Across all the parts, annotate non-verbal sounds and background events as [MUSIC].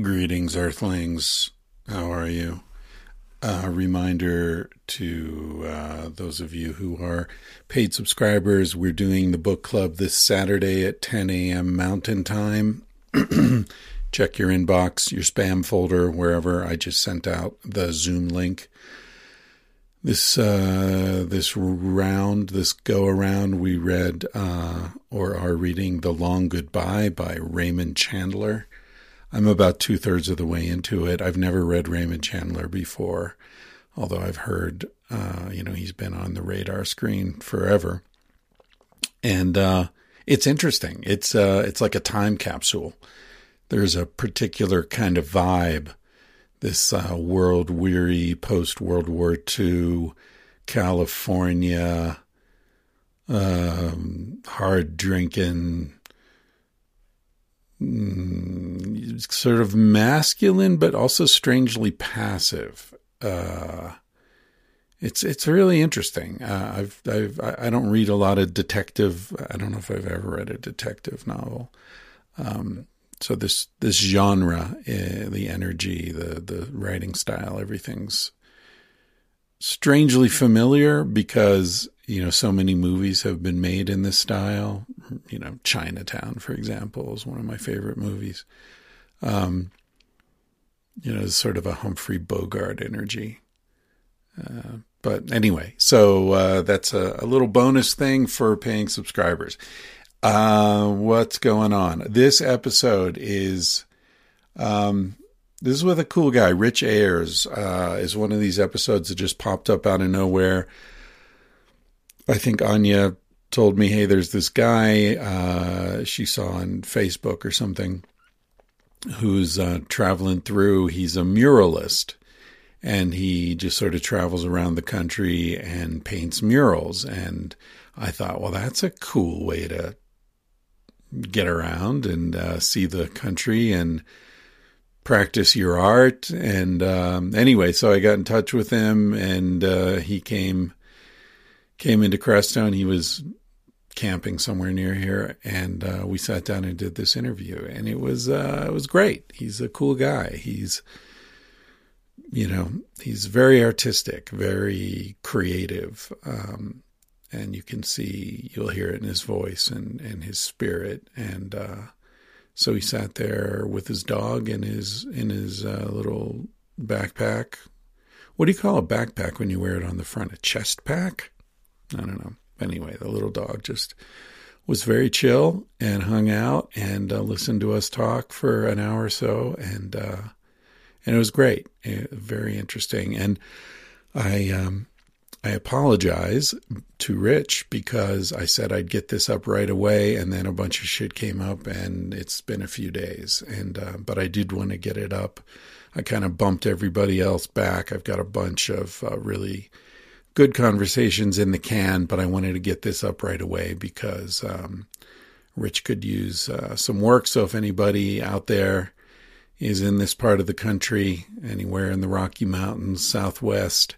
Greetings, Earthlings. How are you? A reminder to uh, those of you who are paid subscribers we're doing the book club this Saturday at 10 a.m. Mountain Time. [CLEARS THROAT] Check your inbox, your spam folder, wherever. I just sent out the Zoom link. This uh, this round, this go around, we read uh, or are reading "The Long Goodbye" by Raymond Chandler. I'm about two thirds of the way into it. I've never read Raymond Chandler before, although I've heard, uh, you know, he's been on the radar screen forever. And uh, it's interesting. It's uh, it's like a time capsule. There's a particular kind of vibe. This uh, world weary post World War II California, um, hard drinking mm, sort of masculine, but also strangely passive. Uh, it's it's really interesting. Uh, I've I've I don't read a lot of detective. I don't know if I've ever read a detective novel. Um, so this this genre, uh, the energy, the the writing style, everything's strangely familiar because you know so many movies have been made in this style you know chinatown for example is one of my favorite movies um you know sort of a humphrey bogart energy uh, but anyway so uh, that's a, a, little bonus thing for paying subscribers uh, what's going on this episode is um this is with a cool guy. Rich Ayers uh, is one of these episodes that just popped up out of nowhere. I think Anya told me, hey, there's this guy uh, she saw on Facebook or something who's uh, traveling through. He's a muralist and he just sort of travels around the country and paints murals. And I thought, well, that's a cool way to get around and uh, see the country and practice your art. And um, anyway, so I got in touch with him, and uh, he came came into Crestone. He was camping somewhere near here, and uh, we sat down and did this interview, and it was uh, it was great. He's a cool guy. He's you know he's very artistic, very creative. Um, and you can see, you'll hear it in his voice and, and his spirit. And, uh, so he sat there with his dog in his in his uh, little backpack. What do you call a backpack when you wear it on the front? A chest pack? I don't know. Anyway, the little dog just was very chill and hung out and uh, listened to us talk for an hour or so, and uh, and it was great, it, eh, very interesting. And I um, I apologize to Rich because I said I'd get this up right away, and then a bunch of shit came up, and it's been a few days. And uh, but I did want to get it up. I kind of bumped everybody else back. I've got a bunch of uh, really good conversations in the can, but I wanted to get this up right away because um, Rich could use uh, some work. So if anybody out there is in this part of the country, anywhere in the Rocky Mountains, Southwest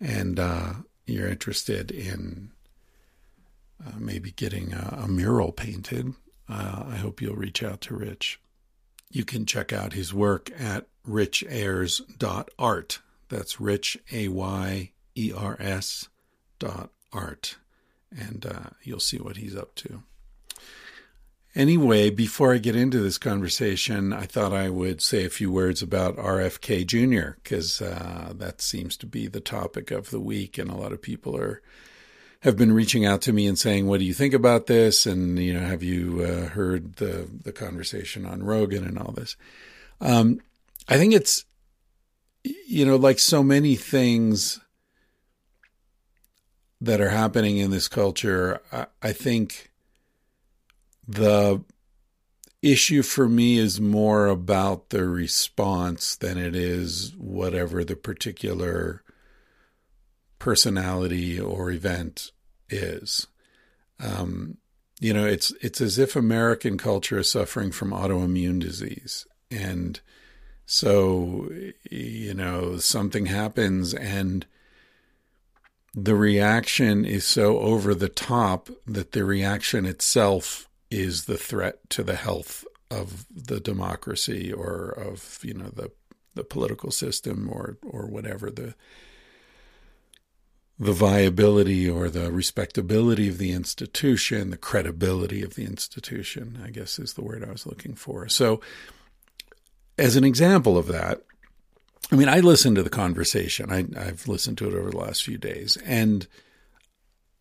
and uh, you're interested in uh, maybe getting a, a mural painted, uh, I hope you'll reach out to Rich. You can check out his work at richayers.art. That's rich, A Y E R S dot art. And uh, you'll see what he's up to. Anyway, before I get into this conversation, I thought I would say a few words about RFK Jr. because uh, that seems to be the topic of the week, and a lot of people are have been reaching out to me and saying, "What do you think about this?" And you know, have you uh, heard the the conversation on Rogan and all this? Um, I think it's you know, like so many things that are happening in this culture. I, I think the issue for me is more about the response than it is whatever the particular personality or event is. Um, you know, it's it's as if American culture is suffering from autoimmune disease, and so you know something happens and the reaction is so over the top that the reaction itself is the threat to the health of the democracy or of you know the the political system or or whatever the the viability or the respectability of the institution, the credibility of the institution, I guess is the word I was looking for. So, as an example of that, I mean, I listened to the conversation. I, have listened to it over the last few days, and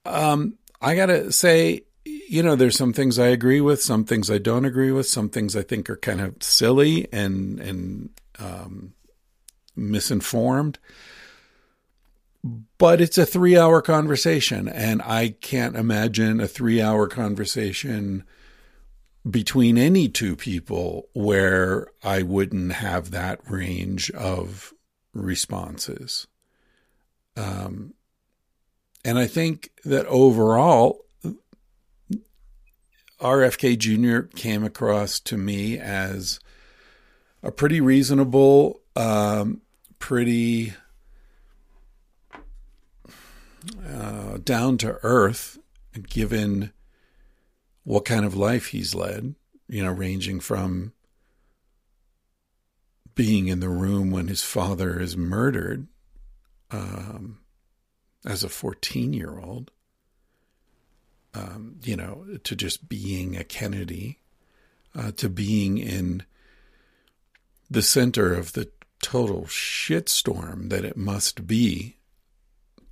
um, I gotta say, you know, there's some things I agree with, some things I don't agree with, some things I think are kind of silly and and um, misinformed. But it's a three hour conversation, and I can't imagine a three hour conversation between any two people where I wouldn't have that range of responses. Um, and I think that overall, RFK Jr. came across to me as a pretty reasonable, um, pretty uh, down to earth, given what kind of life he's led, you know, ranging from being in the room when his father is murdered um, as a 14 year old um, you know, to just being a Kennedy, uh, to being in the center of the total shitstorm that it must be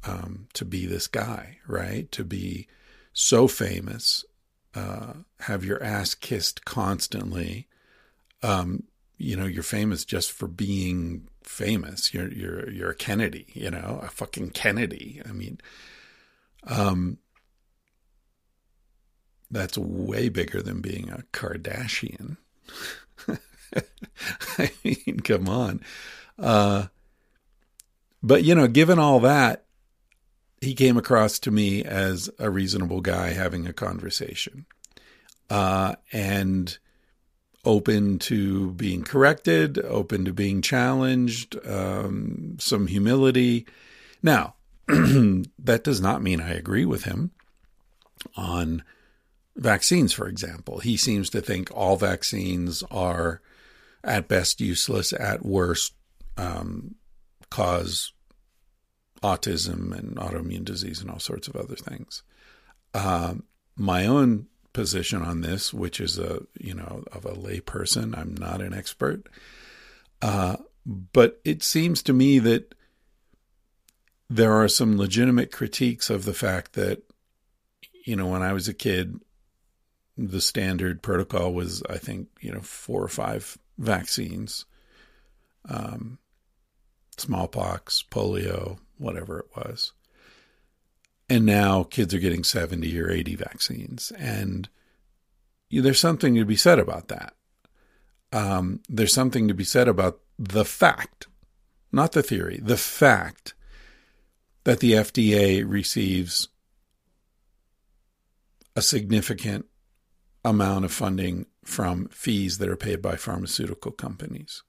um, to be this guy, right? To be so famous, uh, have your ass kissed constantly. Um, you know, you're famous just for being famous. You're you're you're a Kennedy, you know, a fucking Kennedy. I mean, um, that's way bigger than being a Kardashian. [LAUGHS] I mean, come on. Uh, but, you know, given all that, he came across to me as a reasonable guy having a conversation uh, and open to being corrected, open to being challenged, um, some humility. Now, [CLEARS THROAT] that does not mean I agree with him on vaccines, for example. He seems to think all vaccines are at best useless, at worst um, cause autism and autoimmune disease and all sorts of other things. Um, my own position on this, which is a you know of a layperson, I'm not an expert, uh, but it seems to me that there are some legitimate critiques of the fact that you know when I was a kid, the standard protocol was, I think, you know, four or five vaccines, um, smallpox, polio, whatever it was. And now kids are getting 70 or 80 vaccines. And there's something to be said about that. Um, there's something to be said about the fact, not the theory, the fact that the FDA receives a significant amount of funding from fees that are paid by pharmaceutical companies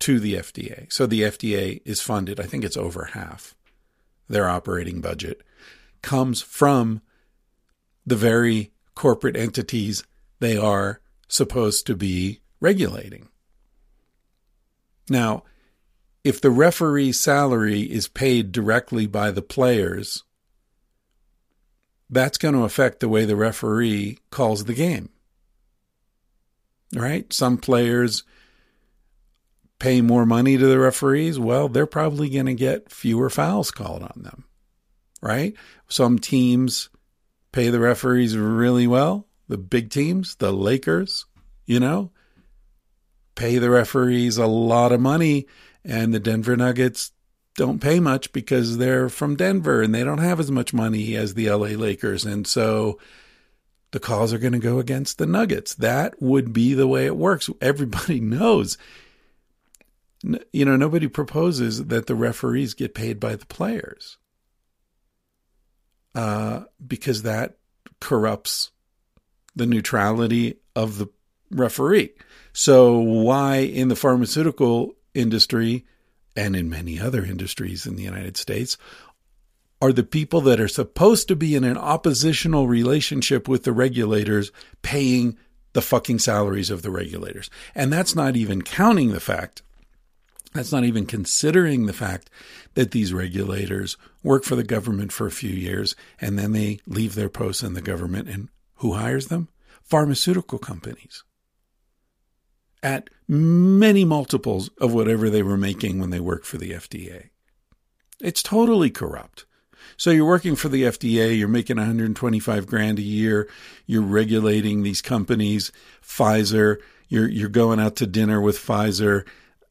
to the FDA. So the FDA is funded, I think it's over half their operating budget comes from the very corporate entities they are supposed to be regulating. Now, if the referee's salary is paid directly by the players that's going to affect the way the referee calls the game. Right? Some players pay more money to the referees. Well, they're probably going to get fewer fouls called on them. Right? Some teams pay the referees really well. The big teams, the Lakers, you know, pay the referees a lot of money. And the Denver Nuggets don't pay much because they're from Denver and they don't have as much money as the LA Lakers. And so the calls are going to go against the Nuggets. That would be the way it works. Everybody [LAUGHS] knows. You know, nobody proposes that the referees get paid by the players uh, because that corrupts the neutrality of the referee. So, why in the pharmaceutical industry and in many other industries in the United States are the people that are supposed to be in an oppositional relationship with the regulators paying the fucking salaries of the regulators. And that's not even counting the fact, that's not even considering the fact that these regulators work for the government for a few years and then they leave their posts in the government. And who hires them? Pharmaceutical companies at many multiples of whatever they were making when they worked for the FDA. It's totally corrupt. So you're working for the FDA, you're making 125 grand a year, you're regulating these companies, Pfizer, you're you're going out to dinner with Pfizer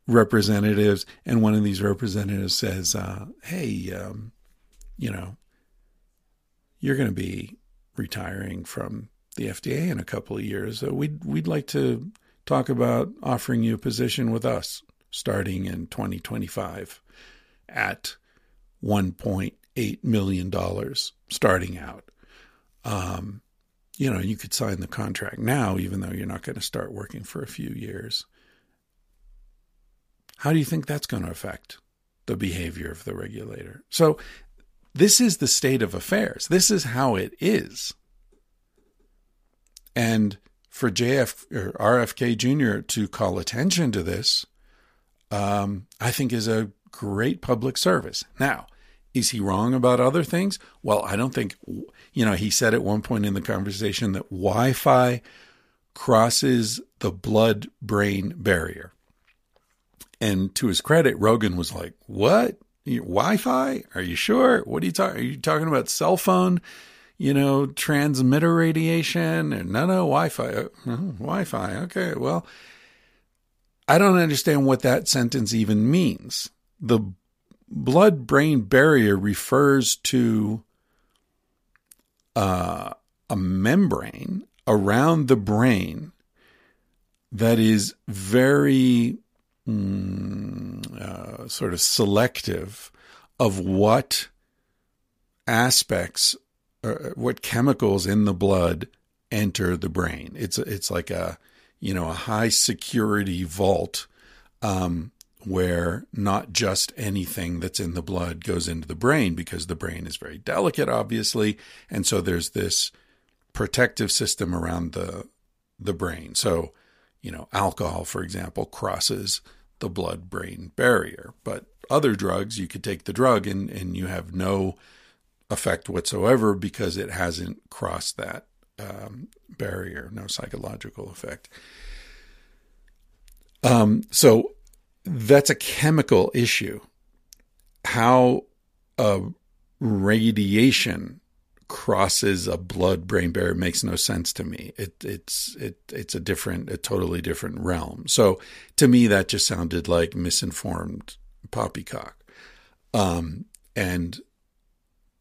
representatives, and one of these representatives says, uh, "Hey, um, you know, you're going to be retiring from the FDA in a couple of years. So we'd we'd like to talk about offering you a position with us starting in 2025 at 1.8 million dollars starting out. Um, you know, you could sign the contract now, even though you're not going to start working for a few years. How do you think that's going to affect the behavior of the regulator? So, this is the state of affairs. This is how it is. And for JF or RFK Jr. to call attention to this, um, I think is a great public service. Now, is he wrong about other things? Well, I don't think, you know, he said at one point in the conversation that Wi Fi crosses the blood brain barrier. And to his credit, Rogan was like, What? Wi Fi? Are you sure? What are you talking? Are you talking about cell phone? You know, transmitter radiation? And no, no, Wi Fi. Uh, wi Fi. Okay. Well, I don't understand what that sentence even means. The blood brain barrier refers to uh, a membrane around the brain that is very mm, uh, sort of selective of what aspects, uh, what chemicals in the blood enter the brain. It's it's like a you know a high security vault um, where not just anything that's in the blood goes into the brain because the brain is very delicate, obviously. And so there's this protective system around the, the brain. So, you know, alcohol, for example, crosses the blood brain barrier. But other drugs, you could take the drug and, and you have no effect whatsoever because it hasn't crossed that um, barrier, no psychological effect. Um, so that's a chemical issue. How a radiation crosses a blood brain barrier makes no sense to me. It, it's it it's a different, a totally different realm. So to me, that just sounded like misinformed poppycock. Um, and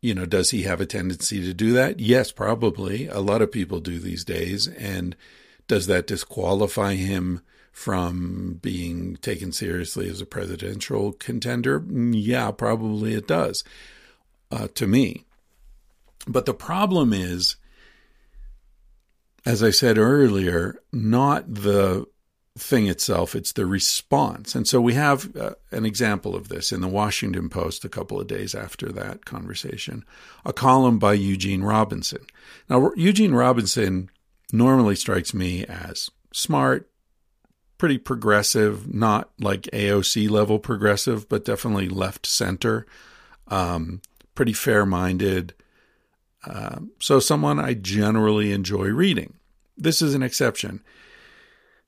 you know, does he have a tendency to do that? Yes, probably. A lot of people do these days. And does that disqualify him from being taken seriously as a presidential contender? Yeah, probably it does uh, to me. But the problem is, as I said earlier, not the thing itself, it's the response. And so we have uh, an example of this in the Washington Post a couple of days after that conversation, a column by Eugene Robinson. Now, Eugene Robinson normally strikes me as smart, pretty progressive, not like AOC level progressive, but definitely left center, um, pretty fair minded. Uh, so, someone I generally enjoy reading. This is an exception.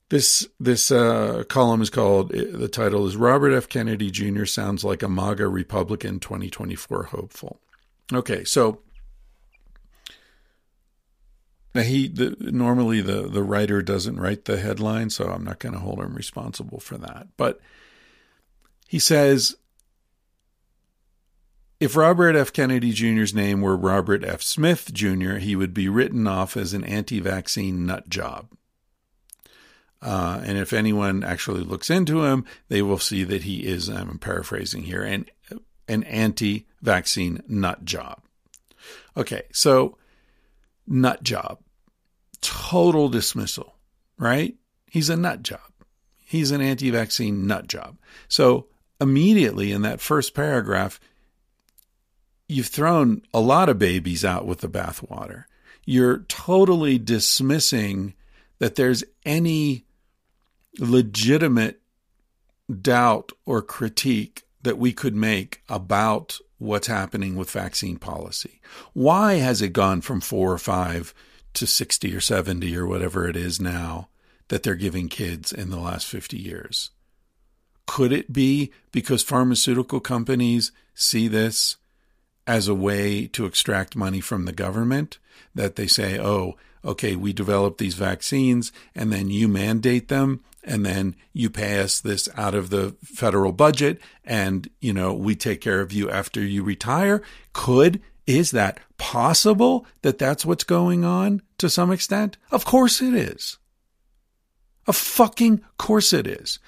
This this uh, column is called. The title is Robert F. Kennedy Jr. sounds like a MAGA Republican 2024 hopeful. Okay, so now he the, normally the the writer doesn't write the headline, so I'm not going to hold him responsible for that. But he says If Robert F. Kennedy Jr.'s name were Robert F. Smith Jr., he would be written off as an anti vaccine nut job. Uh, and if anyone actually looks into him, they will see that he is, I'm paraphrasing here, an, an anti vaccine nut job. Okay, so nut job, total dismissal, right? He's a nut job. He's an anti vaccine nut job. So immediately in that first paragraph, you've thrown a lot of babies out with the bathwater. You're totally dismissing that there's any legitimate doubt or critique that we could make about what's happening with vaccine policy. Why has it gone from four or five to 60 or 70 or whatever it is now that they're giving kids in the last 50 years? Could it be because pharmaceutical companies see this as a way to extract money from the government that they say, oh, okay, we developed these vaccines and then you mandate them and then you pay us this out of the federal budget and, you know, we take care of you after you retire. Could, is that possible that that's what's going on to some extent? Of course it is. Of fucking course it is.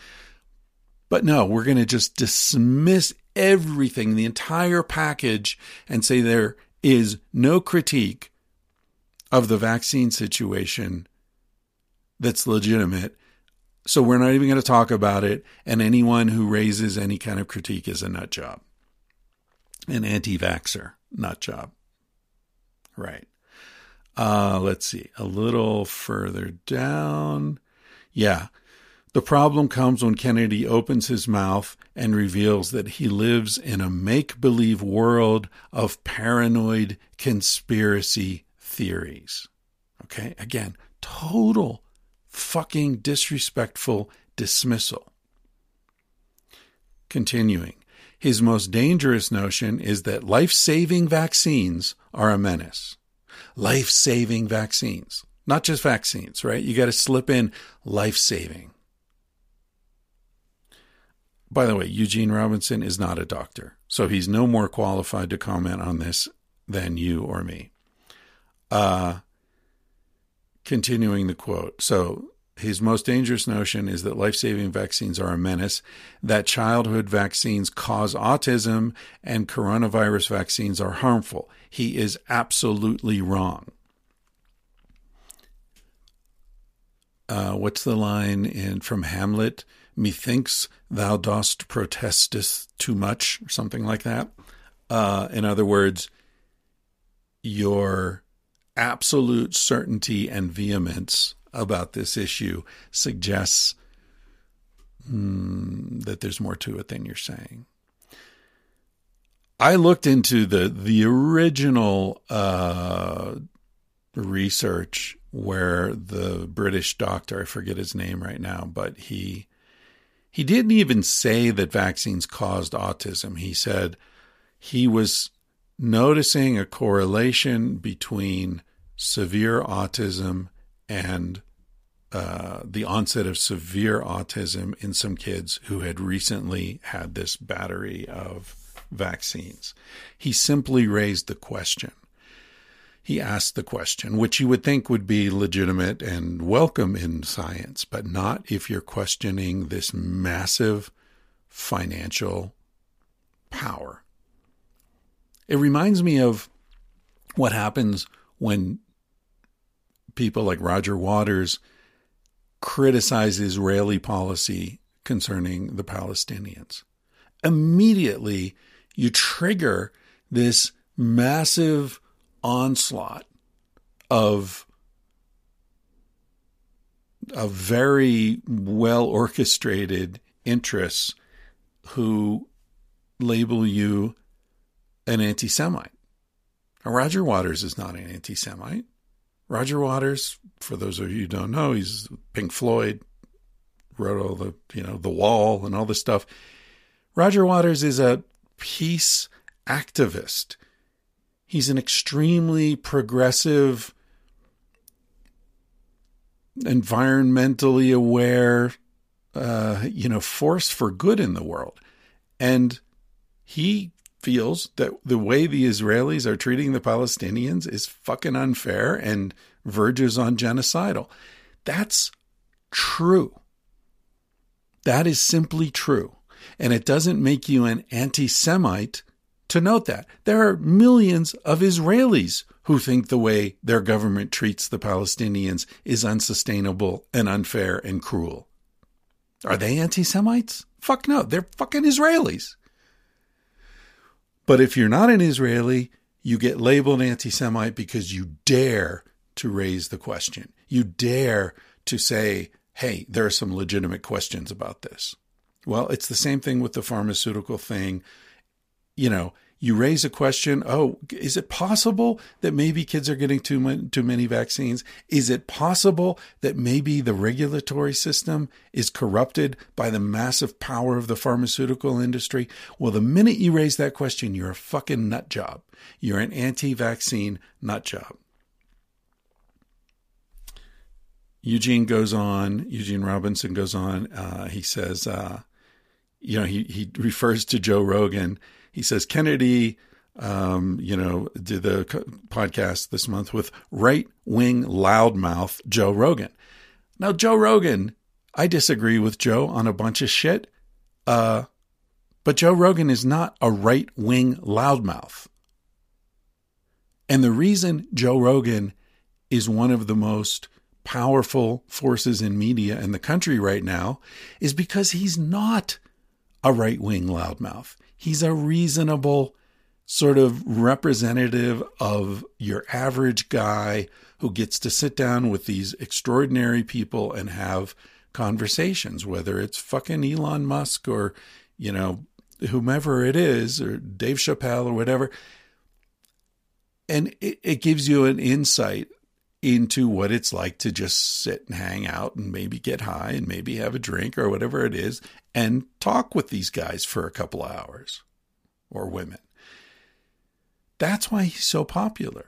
But no, we're going to just dismiss everything, the entire package, and say there is no critique of the vaccine situation that's legitimate. So we're not even going to talk about it. And anyone who raises any kind of critique is a nut job, an anti vaxxer nut job. Right. Uh, let's see, a little further down. Yeah. The problem comes when Kennedy opens his mouth and reveals that he lives in a make believe world of paranoid conspiracy theories. Okay, again, total fucking disrespectful dismissal. Continuing, his most dangerous notion is that life saving vaccines are a menace. Life saving vaccines, not just vaccines, right? You got to slip in life saving. By the way, Eugene Robinson is not a doctor, so he's no more qualified to comment on this than you or me. Uh, continuing the quote. So, his most dangerous notion is that life saving vaccines are a menace, that childhood vaccines cause autism, and coronavirus vaccines are harmful. He is absolutely wrong. Uh, what's the line in from Hamlet? Methinks thou dost protestest too much, or something like that. Uh, in other words, your absolute certainty and vehemence about this issue suggests mm, that there's more to it than you're saying. I looked into the the original uh, research where the British doctor, I forget his name right now, but he he didn't even say that vaccines caused autism. He said he was noticing a correlation between severe autism and uh, the onset of severe autism in some kids who had recently had this battery of vaccines. He simply raised the question he asked the question, which you would think would be legitimate and welcome in science, but not if you're questioning this massive financial power. It reminds me of what happens when people like Roger Waters criticize Israeli policy concerning the Palestinians. Immediately, you trigger this massive onslaught of a very well orchestrated interests who label you an anti Semite. Now Roger Waters is not an anti Semite. Roger Waters, for those of you who don't know, he's Pink Floyd, wrote all the, you know, The Wall and all this stuff. Roger Waters is a peace activist. He's an extremely progressive, environmentally aware, uh, you know, force for good in the world. And he feels that the way the Israelis are treating the Palestinians is fucking unfair and verges on genocidal. That's true. That is simply true. And it doesn't make you an anti Semite to note that. There are millions of Israelis who think the way their government treats the Palestinians is unsustainable and unfair and cruel. Are they anti Semites? Fuck no, they're fucking Israelis. But if you're not an Israeli, you get labeled anti Semite because you dare to raise the question. You dare to say, hey, there are some legitimate questions about this. Well, it's the same thing with the pharmaceutical thing. You know, you raise a question oh is it possible that maybe kids are getting too many, too many vaccines? Is it possible that maybe the regulatory system is corrupted by the massive power of the pharmaceutical industry? Well the minute you raise that question you're a fucking nut job. You're an anti-vaccine nut job. Eugene goes on, Eugene Robinson goes on. Uh, he says, uh, you know, he, he refers to Joe Rogan he says Kennedy, um, you know, did the podcast this month with right wing loudmouth Joe Rogan. Now, Joe Rogan, I disagree with Joe on a bunch of shit, uh, but Joe Rogan is not a right wing loudmouth. And the reason Joe Rogan is one of the most powerful forces in media in the country right now is because he's not a right wing loudmouth. He's a reasonable sort of representative of your average guy who gets to sit down with these extraordinary people and have conversations, whether it's fucking Elon Musk or, you know, whomever it is, or Dave Chappelle or whatever. And it, it gives you an insight into what it's like to just sit and hang out and maybe get high and maybe have a drink or whatever it is and talk with these guys for a couple of hours or women. That's why he's so popular.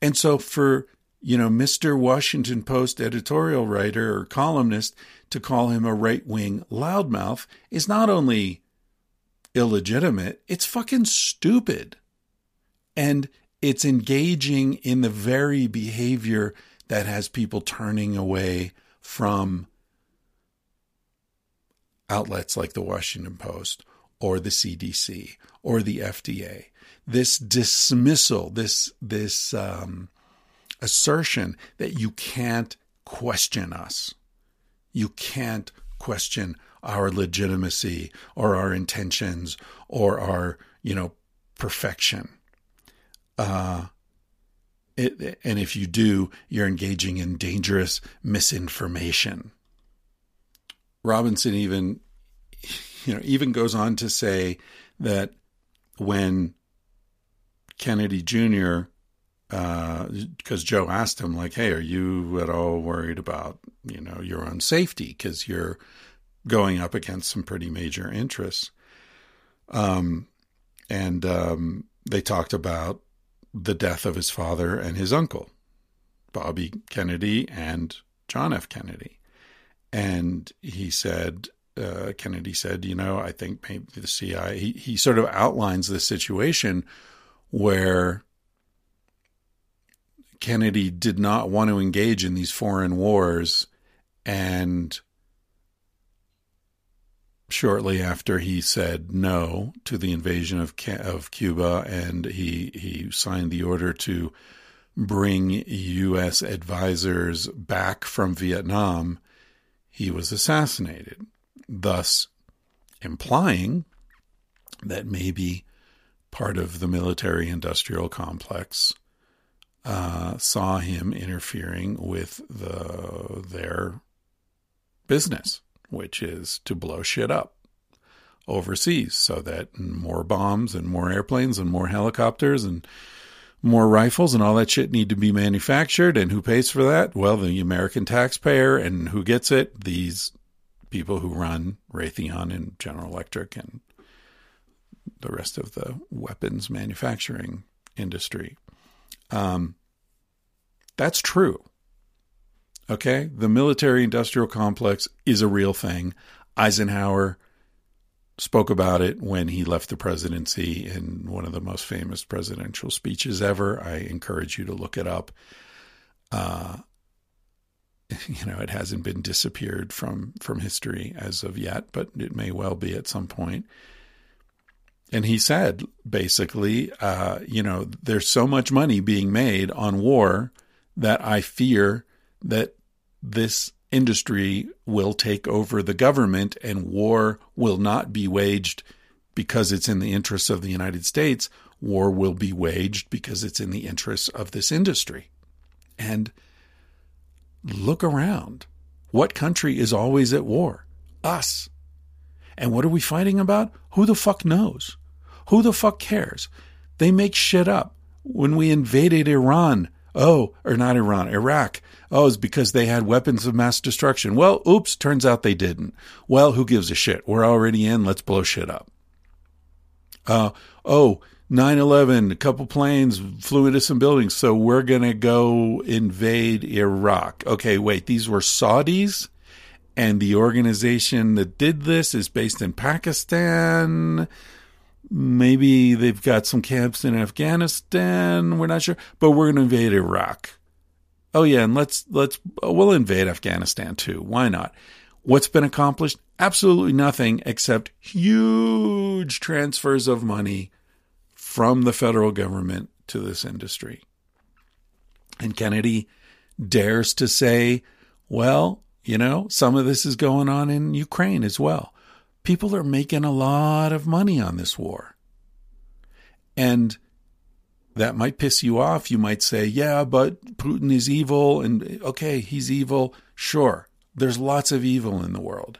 And so for, you know, Mr. Washington Post editorial writer or columnist to call him a right wing loudmouth is not only illegitimate, it's fucking stupid. And it's engaging in the very behavior that has people turning away from outlets like the Washington Post or the CDC or the FDA. This dismissal, this this um, assertion that you can't question us, you can't question our legitimacy or our intentions or our you know perfection. Uh, it, and if you do, you're engaging in dangerous misinformation. Robinson even you know, even goes on to say that when Kennedy Jr., because uh, Joe asked him, like, hey, are you at all worried about, you know, your own safety? Because you're going up against some pretty major interests. Um, and um, they talked about the death of his father and his uncle, Bobby Kennedy and John F. Kennedy. And he said, uh, Kennedy said, you know, I think maybe the CIA, he, he sort of outlines the situation where Kennedy did not want to engage in these foreign wars. And shortly after he said no to the invasion of, of Cuba and he, he signed the order to bring U.S. advisors back from Vietnam, he was assassinated thus implying that maybe part of the military industrial complex uh, saw him interfering with the their business, which is to blow shit up overseas so that more bombs and more airplanes and more helicopters and more rifles and all that shit need to be manufactured and who pays for that well the american taxpayer and who gets it these people who run Raytheon and General Electric and the rest of the weapons manufacturing industry. Um, that's true. Okay. The military industrial complex is a real thing. Eisenhower spoke about it when he left the presidency in one of the most famous presidential speeches ever. I encourage you to look it up. Uh, [LAUGHS] you know, it hasn't been disappeared from from history as of yet, but it may well be at some point. And he said, basically, uh, you know, there's so much money being made on war that I fear that this industry will take over the government and war will not be waged because it's in the interests of the United States. War will be waged because it's in the interests of this industry. And look around. What country is always at war? Us. And what are we fighting about? Who the fuck knows? Who the fuck cares? They make shit up. When we invaded Iran, oh, or not Iran, Iraq, oh, it's because they had weapons of mass destruction. Well, oops, turns out they didn't. Well, who gives a shit? We're already in, let's blow shit up. Uh, oh, 9 11, a couple planes flew into some buildings, so we're going to go invade Iraq. Okay, wait, these were Saudis? And the organization that did this is based in Pakistan. Maybe they've got some camps in Afghanistan. We're not sure, but we're going to invade Iraq. Oh yeah, and let's let's uh, we'll invade Afghanistan too. Why not? What's been accomplished? Absolutely nothing except huge transfers of money from the federal government to this industry. And Kennedy dares to say, well, you know, some of this is going on in Ukraine as well. People are making a lot of money on this war. And that might piss you off. You might say, yeah, but Putin is evil. And okay, he's evil. Sure. There's lots of evil in the world.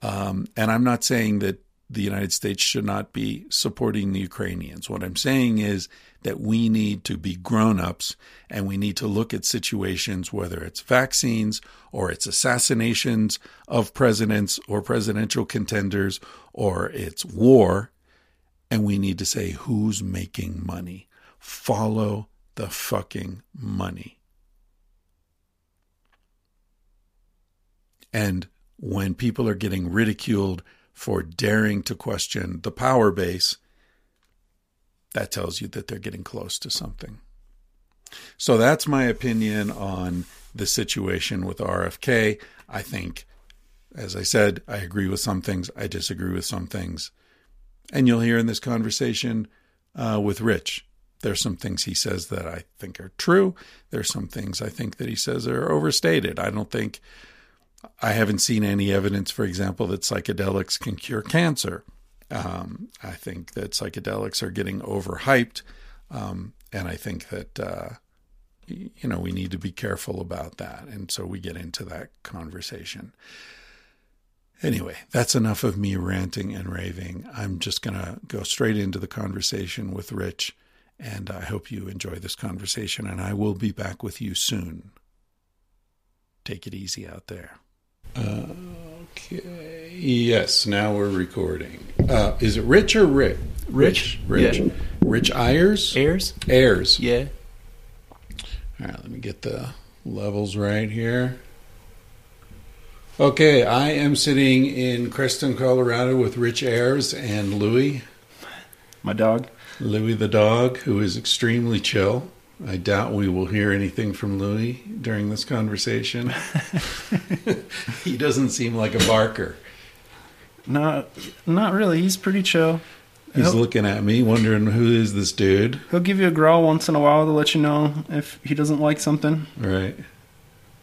Um, and I'm not saying that the United States should not be supporting the Ukrainians. What I'm saying is that we need to be grown ups and we need to look at situations, whether it's vaccines or it's assassinations of presidents or presidential contenders or it's war, and we need to say who's making money. Follow the fucking money. And when people are getting ridiculed for daring to question the power base, that tells you that they're getting close to something. So that's my opinion on the situation with RFK. I think, as I said, I agree with some things, I disagree with some things. And you'll hear in this conversation uh, with Rich, there's some things he says that I think are true. There's some things I think that he says are overstated. I don't think I haven't seen any evidence, for example, that psychedelics can cure cancer. Um, I think that psychedelics are getting overhyped, um, and I think that uh, you know we need to be careful about that. And so we get into that conversation. Anyway, that's enough of me ranting and raving. I'm just going to go straight into the conversation with Rich, and I hope you enjoy this conversation. And I will be back with you soon. Take it easy out there okay. Yes, now we're recording. Uh, is it Rich or Rick? Rich. Rich. Yeah. Rich Ayers? Ayers? Ayers. Yeah. All right, let me get the levels right here. Okay, I am sitting in Crestone, Colorado with Rich Ayers and Louis. My dog. Louis the dog, who is extremely chill. I doubt we will hear anything from Louis during this conversation. [LAUGHS] [LAUGHS] he doesn't seem like a barker. No, not really. He's pretty chill. He's he'll, looking at me, wondering who is this dude. He'll give you a growl once in a while to let you know if he doesn't like something. Right.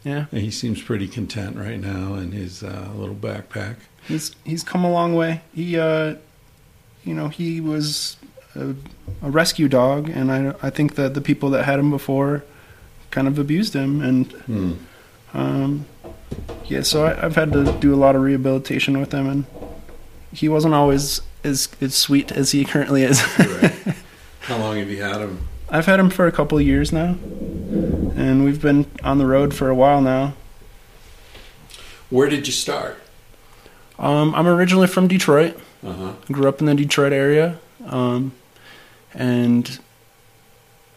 Yeah. And he seems pretty content right now in his uh, little backpack. He's he's come a long way. He, uh, you know, he was a, a, rescue dog, and I I think that the people that had him before kind of abused him, and hmm. um, yeah, so I, have had to do a lot of rehabilitation with him, and he wasn't always as as sweet as he currently is. right. [LAUGHS] How long have you had him? I've had him for a couple of years now, and we've been on the road for a while now. Where did you start? Um, I'm originally from Detroit. Uh-huh. Grew up in the Detroit area. Um, and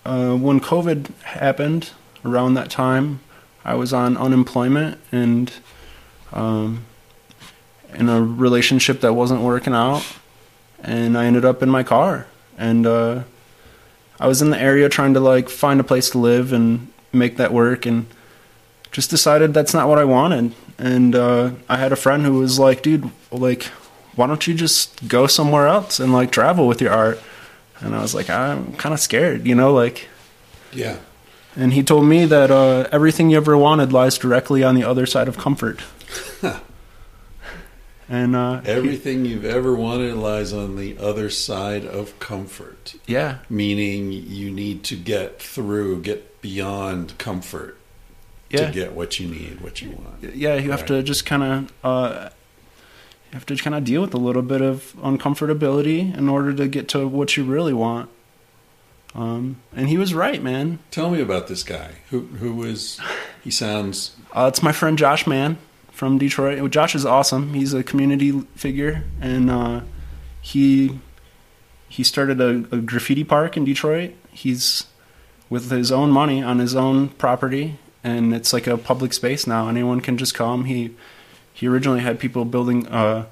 uh, when COVID happened around that time, I was on unemployment and um, in a relationship that wasn't working out, and I ended up in my car. And uh, I was in the area trying to like find a place to live and make that work, and just decided that's not what I wanted. And uh, I had a friend who was like, "Dude, like, why don't you just go somewhere else and like travel with your art?" And I was like, "I'm kind of scared, you know, like." Yeah. And he told me that uh, everything you ever wanted lies directly on the other side of comfort. And uh, Everything you've ever wanted lies on the other side of comfort, yeah, meaning you need to get through, get beyond comfort yeah, to get what you need, what you want. yeah. You have Right. to just kind of uh, you have to kind of deal with a little bit of uncomfortability in order to get to what you really want. Um, and he was right, man. Tell me about this guy. Who who was? He sounds Uh, it's my friend Josh Mann from Detroit. Josh is awesome. He's a community figure, and uh, he he started a, a graffiti park in Detroit. He's with his own money on his own property, and it's like a public space now. Anyone can just come. He he originally had people building. Uh,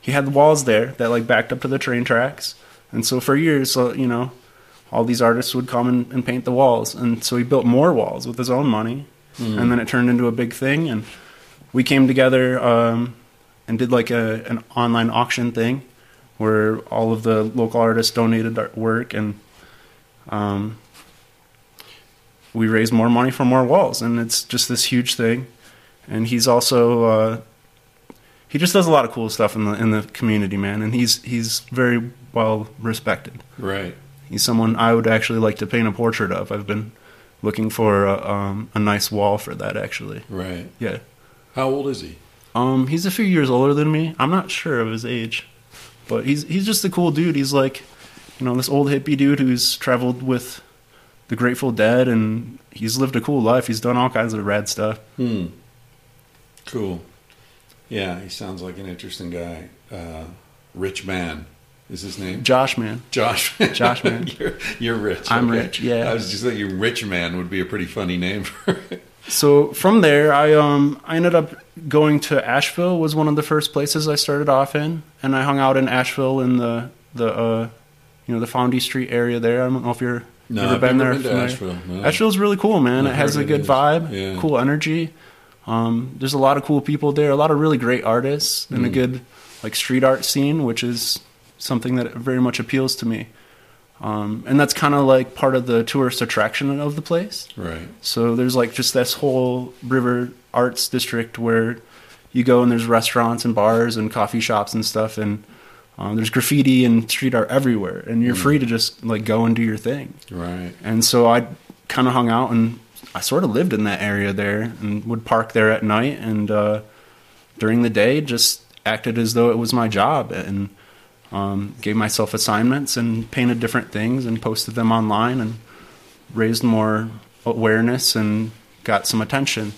he had the walls there that like backed up to the train tracks, and so for years, uh, you know, all these artists would come and, and paint the walls, and so he built more walls with his own money, and then it turned into a big thing, and we came together um, and did like a an online auction thing where all of the local artists donated their work and um, we raised more money for more walls. And it's just this huge thing. And he's also uh, he just does a lot of cool stuff in the in the community man. And he's he's very well respected. Right. he's someone I would actually like to paint a portrait of. I've been looking for a, um, a nice wall for that actually. Right. yeah How old is he? um, he's a few years older than me. I'm not sure of his age, but he's he's just a cool dude. He's like, you know, this old hippie dude who's traveled with the Grateful Dead, and he's lived a cool life. He's done all kinds of rad stuff. Hmm. Cool. Yeah, he sounds like an interesting guy. Uh, rich man is his name. Josh, man, Josh. Josh, man. [LAUGHS] you're, you're rich. I'm okay. rich, yeah. I was just thinking rich man would be a pretty funny name for it. So from there, I um I ended up going to Asheville. Was one of the first places I started off in, and I hung out in Asheville in the the uh you know the Foundy Street area there. I don't know if you're No, ever I've been there. been to? Asheville, no. Asheville's really cool, man. I've it has a good vibe, Yeah. cool energy. Um, there's a lot of cool people there. A lot of really great artists, and a Mm. good like street art scene, which is something that very much appeals to me. Um, and that's kind of like part of the tourist attraction of the place. Right. So there's like just this whole river arts district where you go and there's restaurants and bars and coffee shops and stuff and um, there's graffiti and street art everywhere and you're free to just like go and do your thing. Right. And so I kind of hung out and I sort of lived in that area there and would park there at night and uh, during the day just acted as though it was my job and um, gave myself assignments and painted different things and posted them online and raised more awareness and got some attention.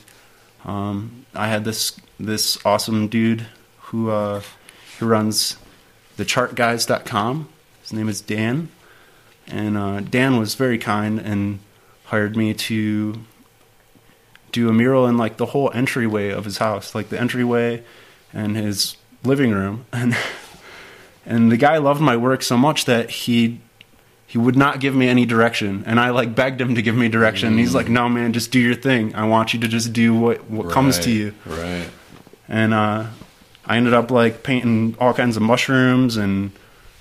Um, I had this this awesome dude who uh, who runs thechartguys.com. His name is Dan, and uh, Dan was very kind and hired me to do a mural in like the whole entryway of his house, like the entryway and his living room, [LAUGHS] and and the guy loved my work so much that he he would not give me any direction. And i like begged him to give me direction. And he's like no man just do your thing. I want you to just do what what comes to you. Right. and uh, I ended up like painting all kinds of mushrooms and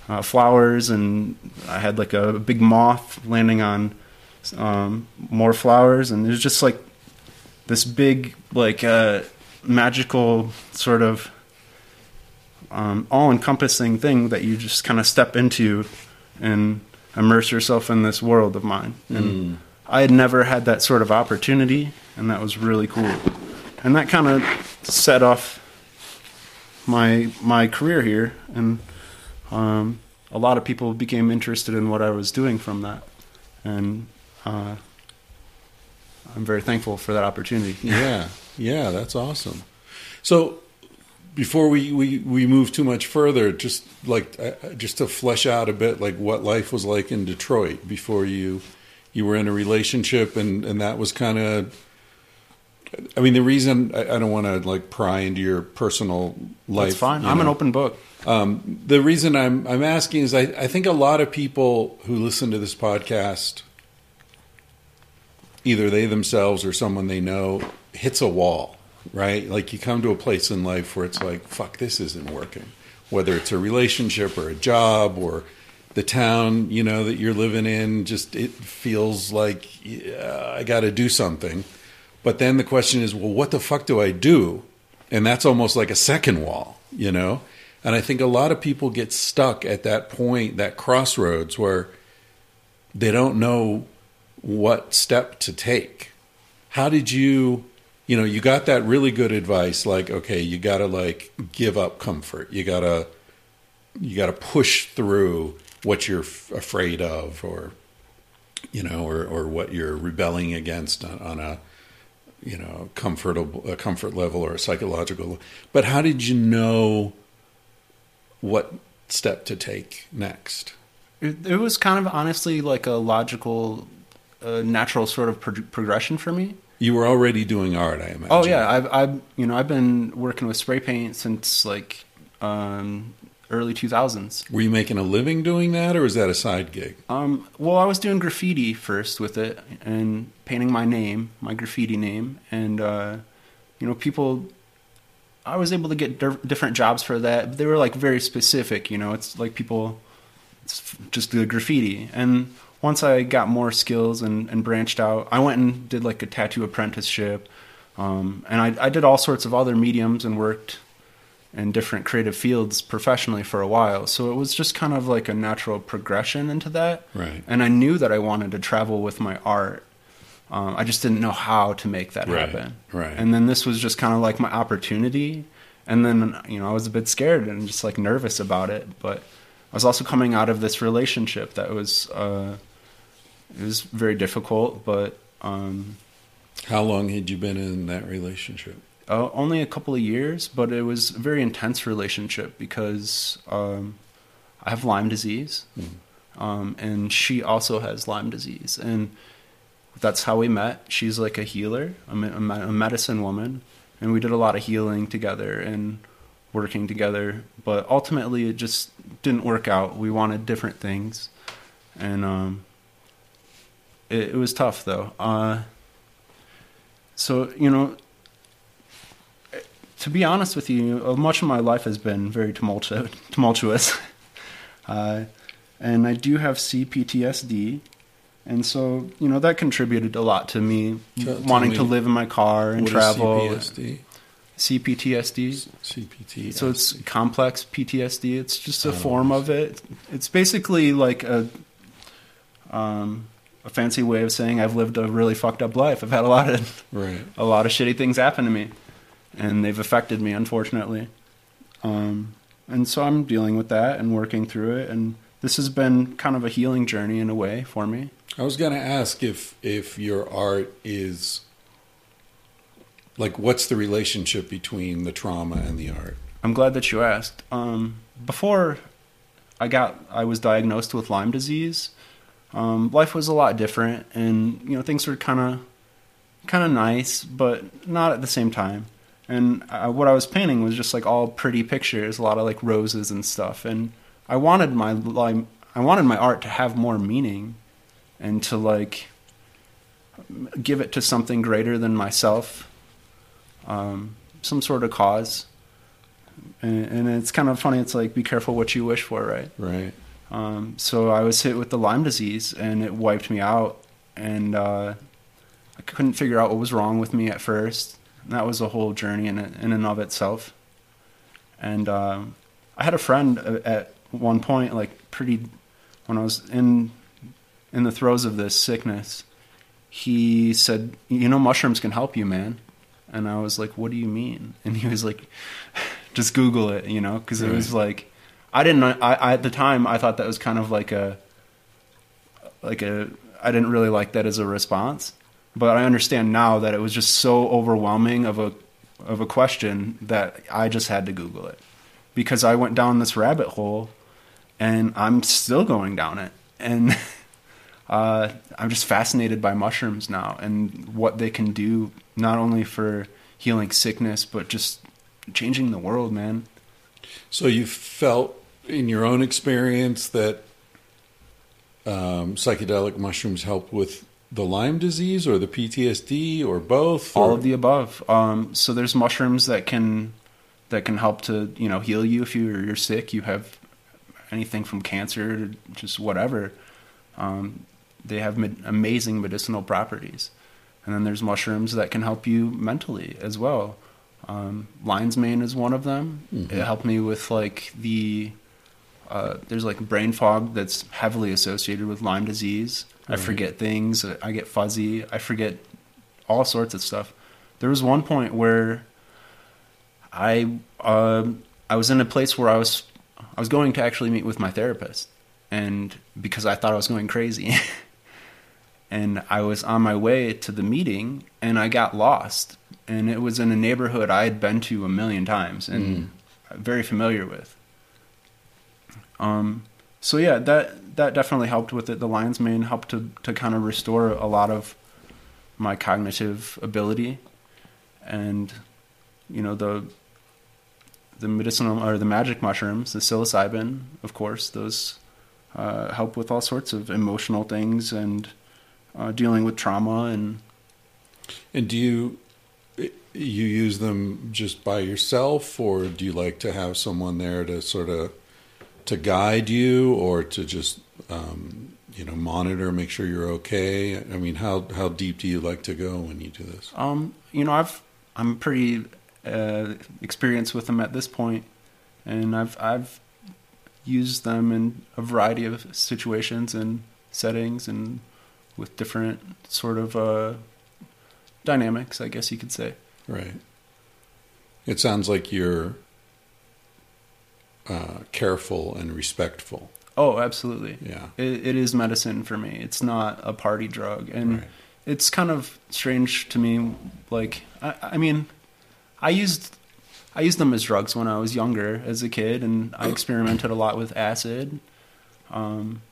uh, flowers, and I had like a big moth landing on um, more flowers, and it was just like this big like uh, magical sort of um, all-encompassing thing that you just kind of step into and immerse yourself in this world of mine. And I had never had that sort of opportunity, and that was really cool. And that kind of set off my my career here, and um, a lot of people became interested in what I was doing from that, and uh, I'm very thankful for that opportunity. Yeah, yeah, that's awesome. So, before we, we, we move too much further, just like uh, just to flesh out a bit, like what life was like in Detroit before you you were in a relationship, and and that was kind of I mean, the reason I, I don't want to like pry into your personal life. That's fine. I'm an open book. Um, the reason I'm I'm asking is I, I think a lot of people who listen to this podcast, either they themselves or someone they know, hits a wall, right? Like you come to a place in life where it's like, fuck, this isn't working. Whether it's a relationship or a job or the town, you know, that you're living in, just it feels like yeah, I got to do something. But then the question is, well, what the fuck do I do? And that's almost like a second wall, you know? And I think a lot of people get stuck at that point, that crossroads where they don't know what step to take. How did you, you know, you got that really good advice like, okay, you got to like give up comfort. You got to you got to push through what you're f- afraid of or you know, or or what you're rebelling against on, on a you know, comfortable a comfort level or a psychological. But how did you know what step to take next? It, it was kind of honestly like a logical, uh, natural sort of pro- progression for me. You were already doing art, I imagine. Oh yeah, I've, I've you know I've been working with spray paint since like um, early 2000s. Were you making a living doing that, or was that a side gig? Um, well, I was doing graffiti first with it and painting my name, my graffiti name, and uh, you know people. I was able to get dir- different jobs for that. But they were like very specific. You know, it's like people, it's just the graffiti. And once I got more skills and, and branched out, I went and did like a tattoo apprenticeship, um, and I, I did all sorts of other mediums and worked in different creative fields professionally for a while. So it was just kind of like a natural progression into that. Right. And I knew that I wanted to travel with my art. Um, I just didn't know how to make that Right, happen. right. And then this was just kind of like my opportunity. And then, you know, I was a bit scared and just like nervous about it. But I was also coming out of this relationship that was, uh, it was very difficult, but um, How long had you been in that relationship? uh, only a couple of years, but it was a very intense relationship because um, I have Lyme disease, um, and she also has Lyme disease, and that's how we met. She's like a healer, a, me- a me- a medicine woman, and we did a lot of healing together and working together. But ultimately, it just didn't work out. We wanted different things, and um, it, it was tough though. Uh, so you know, to be honest with you, uh, much of my life has been very tumultu- [LAUGHS] tumultuous. [LAUGHS] uh, and I do have CPTSD. And so, you know, that contributed a lot to me Tell- wanting to live in my car and travel. CPSD? CPTSD. CPT. So it's complex PTSD. It's just a Oh, form of it. It's basically like a um, a fancy way of saying I've lived a really fucked up life. I've had a lot of right. a lot of shitty things happen to me, and they've affected me, unfortunately. Um, and so I'm dealing with that and working through it. And this has been kind of a healing journey in a way for me. I was going to ask if if your art is like what's the relationship between the trauma and the art? I'm glad that you asked. Um, before I got, I was diagnosed with Lyme disease. Um, life was a lot different, and you know things were kind of, kind of nice, but not at the same time. And uh, what I was painting was just like all pretty pictures, a lot of like roses and stuff. And I wanted my Lyme, I wanted my art to have more meaning, and to like give it to something greater than myself, um, some sort of cause and, and it's kind of funny. It's like be careful what you wish for, right? Right. Um, so I was hit with the Lyme disease, and it wiped me out, and uh, I couldn't figure out what was wrong with me at first. And that was a whole journey in in and of itself. And um, I had a friend at one point, like pretty, when I was in in the throes of this sickness, he said, "You know, mushrooms can help you, man." And I was like, "What do you mean?" And he was like, [LAUGHS] "Just Google it," you know, because it was like, I didn't. I, I at the time I thought that was kind of like a, like a. I didn't really like that as a response, but I understand now that it was just so overwhelming of a, of a question that I just had to Google it, because I went down this rabbit hole, and I'm still going down it, and [LAUGHS] uh, I'm just fascinated by mushrooms now and what they can do not only for healing sickness but just changing the world, man. So you felt in your own experience that um, psychedelic mushrooms help with the Lyme disease or the PTSD or both? All of the above. Um, so there's mushrooms that can that can help to you know heal you if you're you're sick. You have anything from cancer to just whatever. Um, they have med- amazing medicinal properties. And then there's mushrooms that can help you mentally as well. Um, lion's mane is one of them. Mm-hmm. It helped me with like the uh, there's like brain fog that's heavily associated with Lyme disease. I forget things. I get fuzzy. I forget all sorts of stuff. There was one point where I um I was in a place where I was I was going to actually meet with my therapist, and because I thought I was going crazy, [LAUGHS] and I was on my way to the meeting, and I got lost, and it was in a neighborhood I had been to a million times and very familiar with. Um, so yeah, that that definitely helped with it. The lion's mane helped to to kind of restore a lot of my cognitive ability, and you know the the medicinal or the magic mushrooms, the psilocybin, of course, those uh, help with all sorts of emotional things and uh, dealing with trauma and And do you you use them just by yourself, or do you like to have someone there to sort of to guide you, or to just um, you know monitor, make sure you're okay? I mean, how how deep do you like to go when you do this? Um, you know, I've I'm pretty uh, experienced with them at this point, and I've I've used them in a variety of situations and settings and with different sort of uh, dynamics, I guess you could say. Right. It sounds like you're uh, careful and respectful. Oh, absolutely. Yeah. It, it is medicine for me. It's not a party drug, and Right. it's kind of strange to me. Like, I, I mean, I used I used them as drugs when I was younger, as a kid, and I [COUGHS] experimented a lot with acid. Um,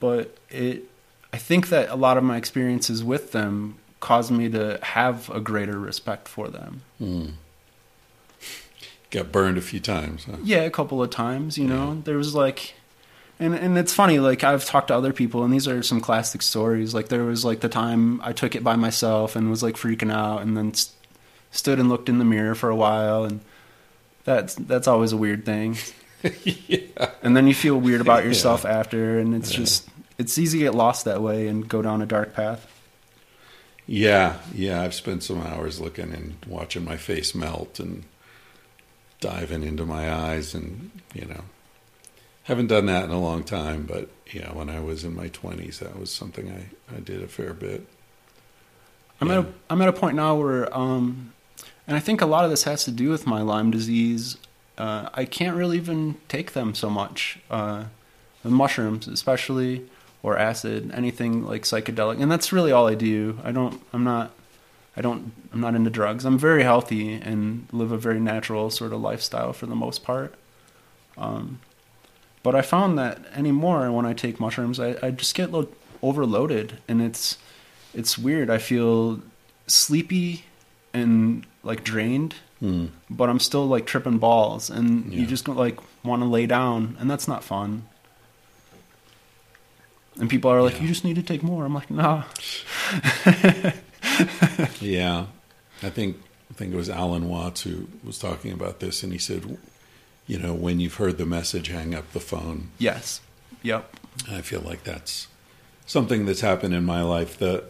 but it, I think that a lot of my experiences with them caused me to have a greater respect for them. Mm. Got burned a few times. Huh? Yeah, a couple of times, you know. There was like and and it's funny like I've talked to other people and these are some classic stories. Like there was like the time I took it by myself and was like freaking out and then st- stood and looked in the mirror for a while and that's that's always a weird thing. [LAUGHS] yeah. And then you feel weird about [LAUGHS] Yeah. yourself after and it's Yeah. just it's easy to get lost that way and go down a dark path. Yeah, yeah. I've spent some hours looking and watching my face melt and diving into my eyes, and you know, haven't done that in a long time. But yeah, when I was in my twenties, that was something I I did a fair bit. I'm Yeah. at a, I'm at a point now where, um, and I think a lot of this has to do with my Lyme disease. Uh, I can't really even take them so much. Uh, the mushrooms, especially, or acid, anything like psychedelic, and that's really all I do. I don't. I'm not. I don't. I'm not into drugs. I'm very healthy and live a very natural sort of lifestyle for the most part. Um, but I found that anymore when I take mushrooms, I, I just get lo- overloaded, and it's it's weird. I feel sleepy and like drained, Hmm. but I'm still like tripping balls, and Yeah. you just like want to lay down, and that's not fun. And people are like, Yeah. "You just need to take more." I'm like, "Nah." [LAUGHS] [LAUGHS] Yeah, I think I think it was Alan Watts who was talking about this, and he said, you know, when you've heard the message, hang up the phone. Yes. Yep. I feel like that's something that's happened in my life. The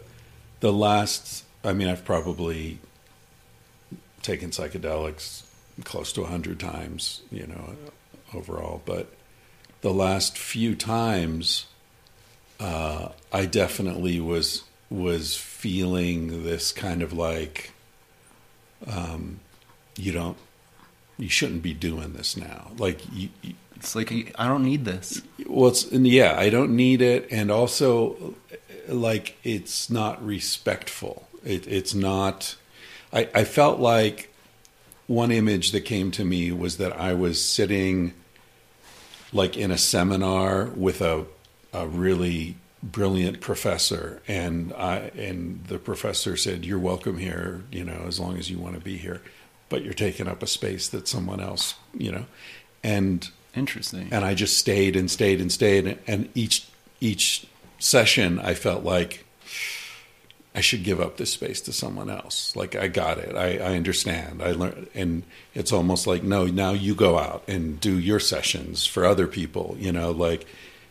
the last, I mean, I've probably taken psychedelics close to a hundred times, you know, overall. But the last few times, uh, I definitely was was feeling this kind of like, um, you don't, you shouldn't be doing this now. Like you, you It's like I don't need this. well, it's and yeah, I don't need it, and also like it's not respectful. It, it's not. I, I felt like one image that came to me was that I was sitting like in a seminar with a a really brilliant professor, and I and the professor said, "You're welcome here, you know, as long as you want to be here, but you're taking up a space that someone else, you know." And Interesting. and I just stayed and stayed and stayed, and each each session I felt like I should give up this space to someone else. Like I got it, I, I understand, I learned, and it's almost like no, now you go out and do your sessions for other people. You know, like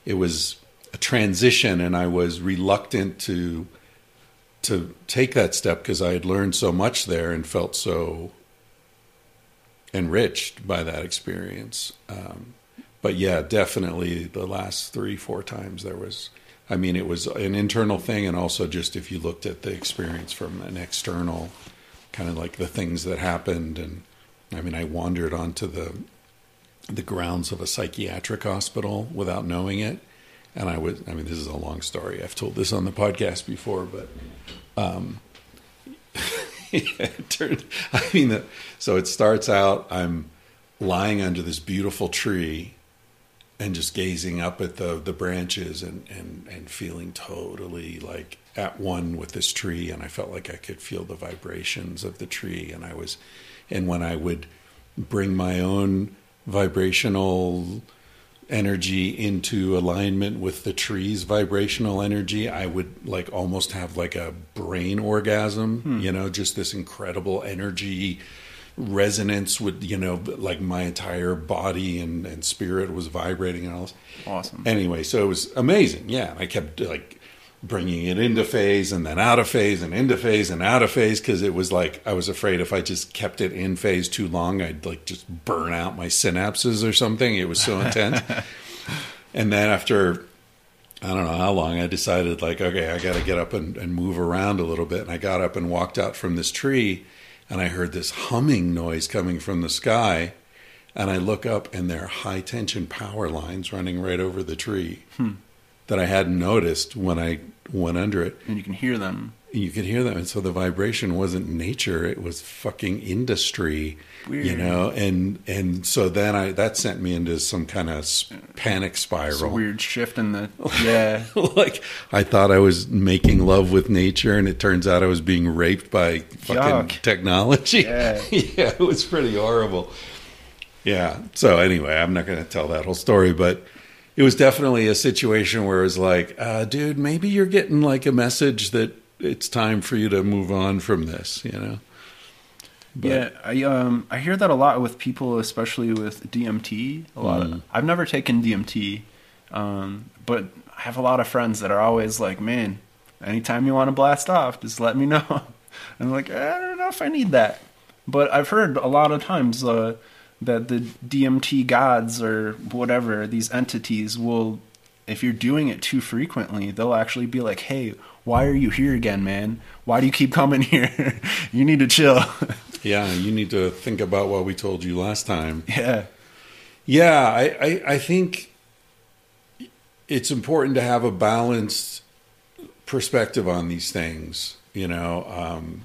it was a transition, and I was reluctant to to take that step because I had learned so much there and felt so enriched by that experience. Um, but yeah, definitely the last three, four times there was, I mean, it was an internal thing. And also just if you looked at the experience from an external, kind of like the things that happened. And I mean, I wandered onto the, the grounds of a psychiatric hospital without knowing it. And I was, I mean, this is a long story. I've told this on the podcast before, but, um, [LAUGHS] it turned, I mean, the, so it starts out, I'm lying under this beautiful tree and just gazing up at the, the branches and, and, and feeling totally like at one with this tree. And I felt like I could feel the vibrations of the tree. And I was, and when I would bring my own vibrational energy into alignment with the tree's vibrational energy, I would like almost have like a brain orgasm, hmm. you know, just this incredible energy resonance with, you know, like my entire body and, and spirit was vibrating and all this. Awesome. Anyway, so it was amazing. Yeah. I kept like bringing it into phase and then out of phase and into phase and out of phase because it was like I was afraid if I just kept it in phase too long, I'd like just burn out my synapses or something. It was so intense. [LAUGHS] and then after I don't know how long, I decided like, okay, I got to get up and, and move around a little bit. And I got up and walked out from this tree, and I heard this humming noise coming from the sky. And I look up, and there are high tension power lines running right over the tree. Hmm that I hadn't noticed when I went under it. And you can hear them. You could hear them, and so the vibration wasn't nature; it was fucking industry, Weird. you know. And and so then I that sent me into some kind of uh, panic spiral. weird shift in the [LAUGHS] yeah. like I thought I was making love with nature, and it turns out I was being raped by fucking Yuck. technology. Yeah. [LAUGHS] yeah, it was pretty horrible. Yeah. So anyway, I'm not going to tell that whole story, but it was definitely a situation where it was like, uh, dude, maybe you're getting like a message that it's time for you to move on from this, you know? But, yeah, I um I hear that a lot with people, especially with DMT. A lot. Mm. Of, I've never taken DMT, um, but I have a lot of friends that are always like, "Man, anytime you want to blast off, just let me know." and [LAUGHS] I'm like, I don't know if I need that, but I've heard a lot of times uh, that the DMT gods or whatever these entities will if you're doing it too frequently, they'll actually be like, "Hey, why are you here again, man? Why do you keep [LAUGHS] coming here? you need to chill." [LAUGHS] yeah, you need to think about what we told you last time. Yeah. Yeah, I, I, I think it's important to have a balanced perspective on these things. You know, um,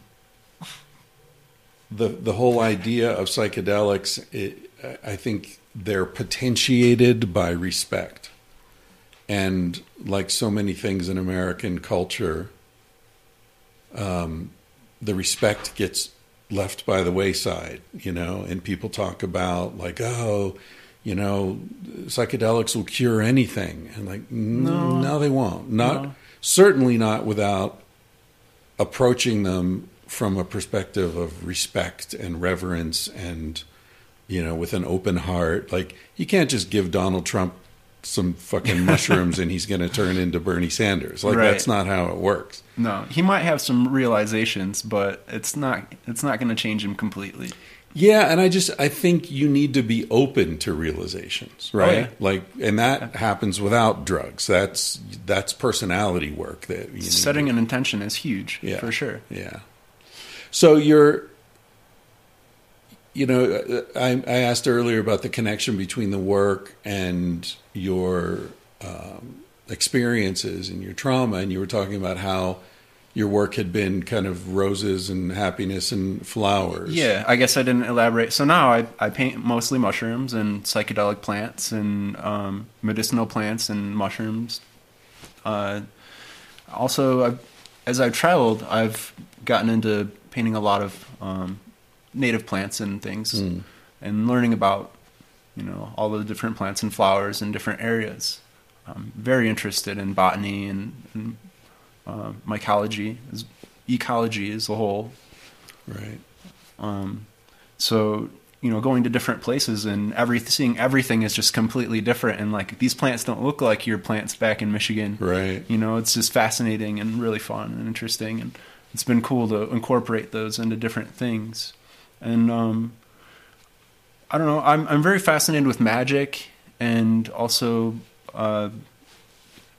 the the whole idea of psychedelics, it, I think they're potentiated by respect, and like so many things in American culture, um, the respect gets left by the wayside, you know, and people talk about like, oh, you know, psychedelics will cure anything, and like, no, no, they won't. Not no. certainly not without approaching them from a perspective of respect and reverence and you know with an open heart like you can't just give donald trump some fucking [LAUGHS] mushrooms and he's going to turn into bernie sanders like right. that's not how it works no he might have some realizations but it's not it's not going to change him completely yeah and i just i think you need to be open to realizations oh, right oh, yeah. like and that yeah. happens without drugs that's that's personality work that setting an intention is huge yeah. for sure yeah so you're, you know, I, I, asked earlier about the connection between the work and your um, experiences and your trauma, and you were talking about how your work had been kind of roses and happiness and flowers. Yeah, I guess I didn't elaborate. So now I, I paint mostly mushrooms and psychedelic plants and um, medicinal plants and mushrooms Uh, also, I've, as I've traveled, I've gotten into painting a lot of um, native plants and things, Mm. and learning about you know all the different plants and flowers in different areas. I'm very interested in botany and, and uh, mycology, as- ecology as a whole. Right. Um, so you know, going to different places and every seeing everything is just completely different. And like these plants don't look like your plants back in Michigan. Right. You know, it's just fascinating and really fun and interesting, and it's been cool to incorporate those into different things. And um, I don't know, I'm I'm very fascinated with magic and also uh,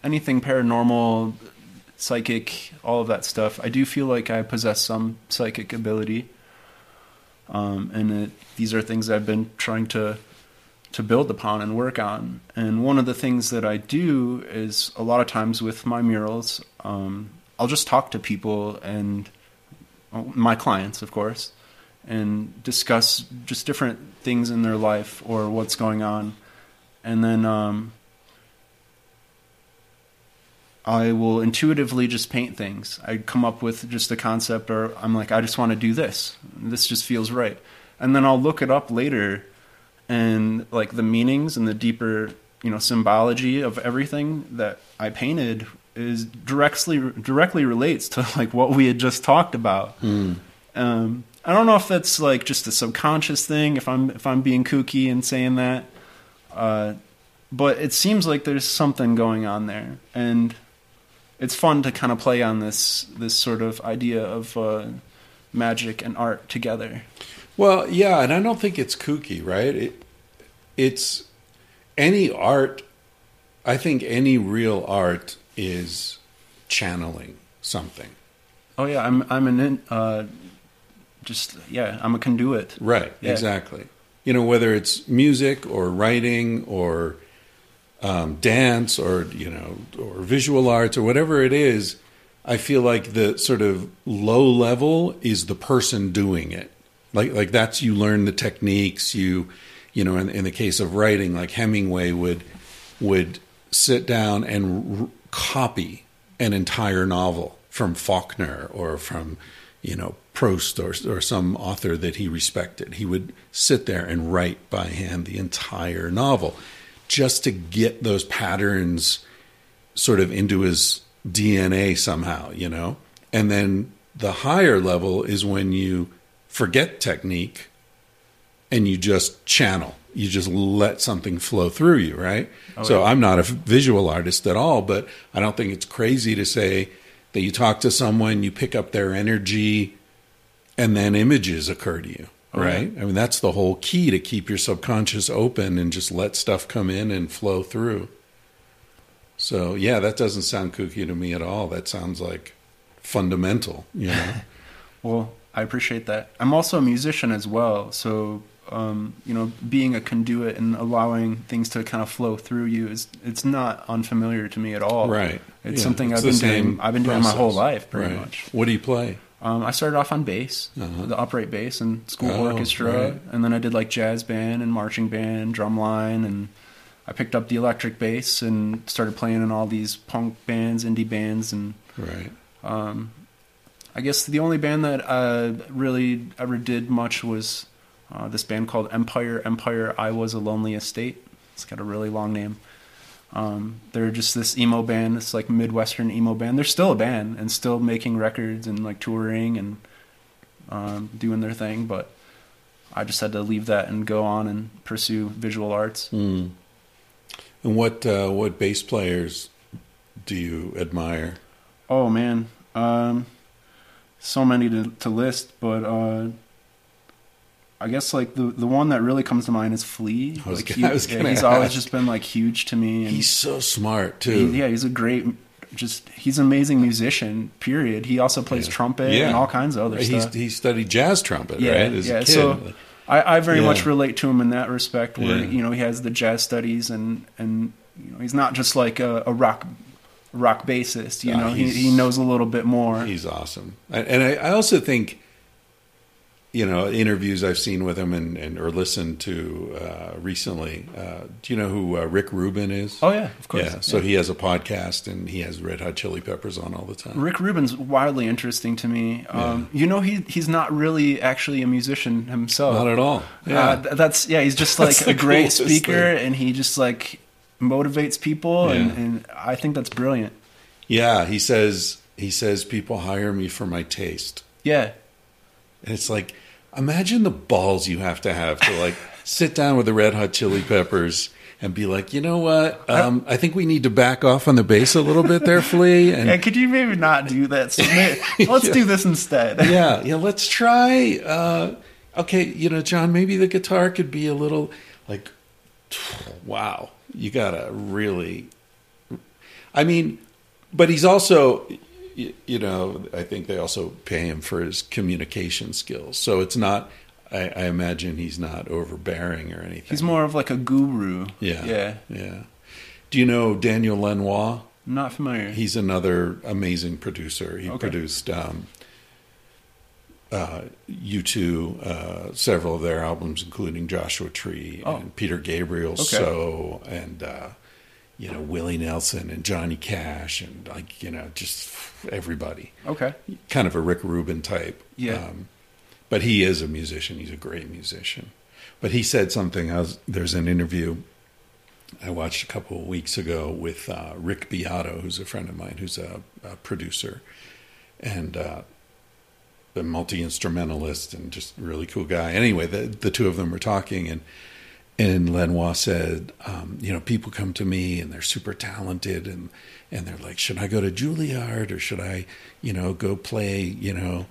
anything paranormal, psychic, all of that stuff. I do feel like I possess some psychic ability, um, and it, these are things I've been trying to to build upon and work on. And one of the things that I do is a lot of times with my murals, um, I'll just talk to people and my clients, of course, and discuss just different things in their life or what's going on. And then um, I will intuitively just paint things. I come up with just a concept, or I'm like, I just want to do this. This just feels right. And then I'll look it up later and like the meanings and the deeper you know symbology of everything that I painted is directly directly relates to [LAUGHS] like what we had just talked about. Um, I don't know if that's like just a subconscious thing. If I'm if I'm being kooky and saying that, uh, but it seems like there's something going on there, and it's fun to kind of play on this this sort of idea of uh, magic and art together. Well, yeah, and I don't think it's kooky, right? It, it's any art. I think any real art is channeling something. Oh yeah, I'm I'm an in, uh, just yeah, I'm a conduit. Right, Yeah. exactly. You know, whether it's music or writing or um, dance or, you know, or visual arts or whatever it is, I feel like the sort of low level is the person doing it. Like, like that's you learn the techniques. You, you know, in, in the case of writing, like Hemingway would would sit down and copy an entire novel from Faulkner or from, you know, Proust or, or some author that he respected. He would sit there and write by hand the entire novel just to get those patterns sort of into his DNA somehow, you know? And then the higher level is when you forget technique and you just channel. You just let something flow through you, right? Oh, so I'm not a visual artist at all, but I don't think it's crazy to say that you talk to someone, you pick up their energy, and then images occur to you, oh, right? I mean, that's the whole key to keep your subconscious open and just let stuff come in and flow through. So, yeah, that doesn't sound kooky to me at all. That sounds like fundamental, you know? [LAUGHS] Well, I appreciate that. I'm also a musician as well, so um, you know, being a conduit and allowing things to kind of flow through you is it's not unfamiliar to me at all. Right. It's Yeah, something it's I've been doing. I've been doing my whole life, pretty Right. much. What do you play? Um, I started off on bass, Uh-huh. the upright bass, and school Oh, orchestra, right. and then I did like jazz band and marching band, drumline, and I picked up the electric bass and started playing in all these punk bands, indie bands, and Right. um, I guess the only band that I really ever did much was uh, this band called Empire. Empire, I was a lonely estate. It's got a really long name. Um, they're just this emo band. It's like midwestern emo band. They're still a band and still making records and like touring and um, doing their thing. But I just had to leave that and go on and pursue visual arts. Mm. And what uh, what bass players do you admire? Oh man, um, so many to to list, but uh, I guess like the the one that really comes to mind is Flea. I was like gonna- I was gonna he's always just been like huge to me, and He's so smart too. he- yeah, he's a great. Just he's an amazing musician. Period. He also plays Yeah. trumpet Yeah. and all kinds of other He's, stuff. he studied jazz trumpet, Yeah, right? As yeah, a kid. so- I, I very Yeah. much relate to him in that respect, where Yeah. you know he has the jazz studies and and you know he's not just like a, a rock rock bassist. You know he he knows a little bit more. He's awesome, and, and I, I also think you know interviews I've seen with him and, and or listened to uh, recently. Uh, do you know who uh, Rick Rubin is? Oh yeah, of course. yeah. So he has a podcast and he has Red Hot Chili Peppers on all the time. Rick Rubin's wildly interesting to me. Um, You know, he he's not really actually a musician himself. Not at all. Yeah. Uh, that's yeah. He's just [LAUGHS] like a great speaker, thing. and he just like motivates people, and, and I think that's brilliant. yeah. He says he says people hire me for my taste. Yeah, And it's like, imagine the balls you have to have to like [LAUGHS] sit down with the Red Hot Chili Peppers and be like, you know what? Um, I think we need to back off on the bass a little bit there, Flea. And yeah. Could you maybe not do that? So may- let's [LAUGHS] Yeah. do this instead. [LAUGHS] yeah, yeah, let's try. Uh, okay, you know, John, maybe the guitar could be a little like, [SNIFFS] wow, you gotta really. I mean, but he's also, y- you know, I think they also pay him for his communication skills. So it's not. I, I imagine he's not overbearing or anything. He's more of like a guru. yeah, yeah. yeah. Do you know Daniel Lanois? I'm not familiar. He's another amazing producer. He Okay. produced um, uh, U2, uh, several of their albums, including Joshua Tree Oh. and Peter Gabriel, Okay. So, and uh, you know Willie Nelson and Johnny Cash, and like you know just everybody. okay. Kind of a Rick Rubin type. Yeah. Um, but he is a musician. He's a great musician. But he said something. I was, there's an interview I watched a couple of weeks ago with uh, Rick Beato, who's a friend of mine, who's a, a producer and uh, a multi instrumentalist and just really cool guy. Anyway, the the two of them were talking, and and Lanois said, um, you know, people come to me and they're super talented, and and they're like, should I go to Juilliard or should I, you know, go play, you know.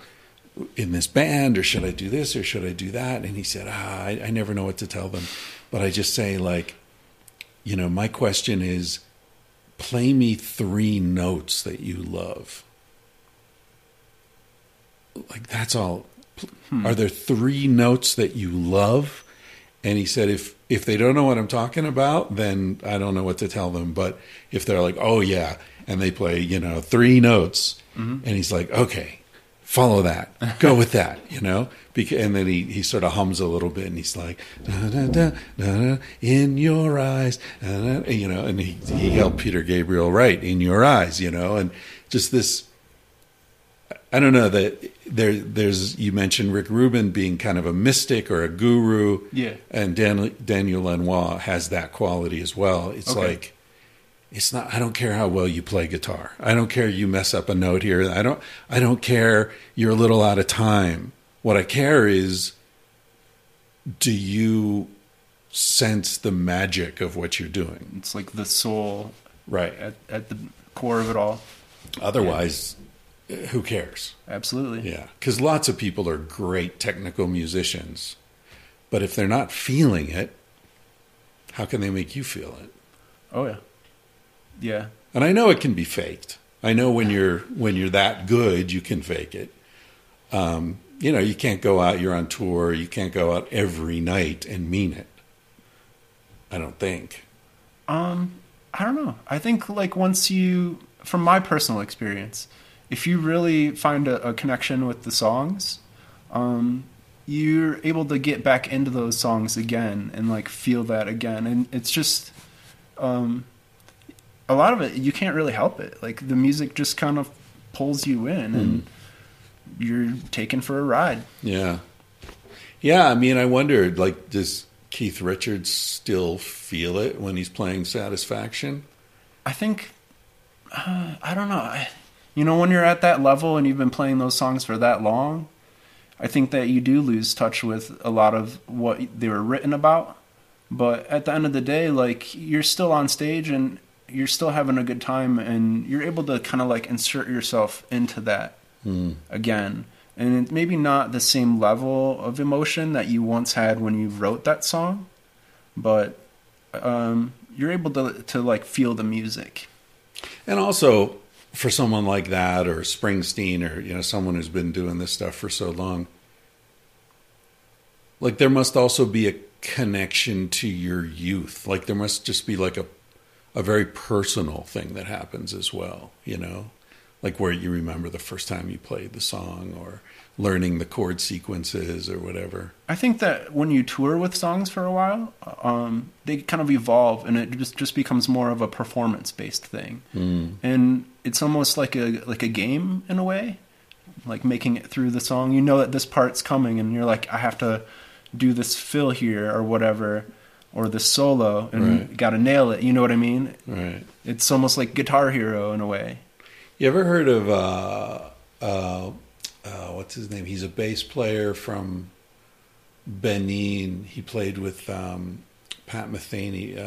In this band, or should I do this, or should I do that? And he said, "Ah, I, I never know what to tell them, but I just say like, you know, my question is play me three notes that you love. Like, that's all. Are there three notes that you love? And he said, if, if they don't know what I'm talking about, then I don't know what to tell them. But if they're like, oh, yeah, and they play, you know, three notes, mm-hmm. and he's like, okay, follow that, go with that, [LAUGHS] you know? And then he, he sort of hums a little bit and he's like, da, da, da, da, da, in your eyes, da, da, you know, and he, he helped Peter Gabriel write in your eyes, you know, and just this, I don't know that there, there's, you mentioned Rick Rubin being kind of a mystic or a guru. Yeah. And Dan, Daniel Lanois has that quality as well. It's Okay. like, it's not i don't care how well you play guitar i don't care you mess up a note here i don't i don't care you're a little out of time what i care is do you sense the magic of what you're doing It's like the soul right at, at the core of it all. otherwise who cares Absolutely. yeah because lots of people are great technical musicians but if they're not feeling it how can they make you feel it Oh yeah. Yeah. And I know it can be faked. I know when you're when you're that good, you can fake it. Um, you know, you can't go out. You're on tour. You can't go out every night and mean it. I don't think. Um, I don't know. I think like once you, from my personal experience, if you really find a, a connection with the songs, um, you're able to get back into those songs again and like feel that again. And it's just, um, a lot of it you can't really help it. Like the music just kind of pulls you in, and you're taken for a ride. Yeah, yeah. I mean, I wondered, like, does Keith Richards still feel it when he's playing Satisfaction? I think uh, I don't know. I, you know, when you're at that level and you've been playing those songs for that long, I think that you do lose touch with a lot of what they were written about. But at the end of the day, like you're still on stage and you're still having a good time, and you're able to kind of like insert yourself into that again. And it's maybe not the same level of emotion that you once had when you wrote that song, but um, you're able to to like feel the music. And also, for someone like that, or Springsteen, or you know, someone who's been doing this stuff for so long, like there must also be a connection to your youth. Like there must just be like a a very personal thing that happens as well. You know, like where you remember the first time you played the song or learning the chord sequences or whatever. I think that when you tour with songs for a while, um, they kind of evolve, and it just just becomes more of a performance based thing, Mm. and it's almost like a like a game in a way, like making it through the song. You know that this part's coming, and you're like, I have to do this fill here or whatever, or this solo, and Right. got to nail it. You know what I mean? Right. It's almost like Guitar Hero in a way. You ever heard of uh, uh, uh, what's his name? He's a bass player from Benin. He played with um, Pat Metheny.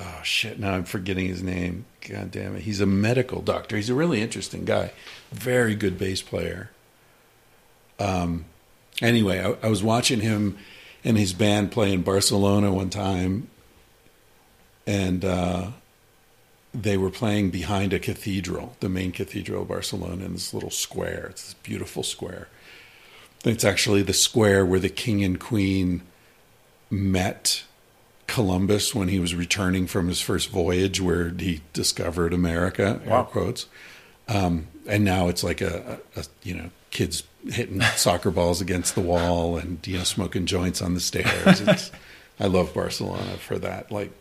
Oh shit! Now I'm forgetting his name. God damn it! He's a medical doctor. He's a really interesting guy. Very good bass player. Um. Anyway, I, I was watching him and his band play in Barcelona one time, and. Uh, they were playing behind a cathedral, the main cathedral of Barcelona, in this little square. It's this beautiful square. It's actually the square where the king and queen met Columbus when he was returning from his first voyage, where he discovered America. Air Wow. quotes. Um, and now it's like a, a, a you know kids hitting [LAUGHS] soccer balls against the wall and you know smoking joints on the stairs. It's, I love Barcelona for that, like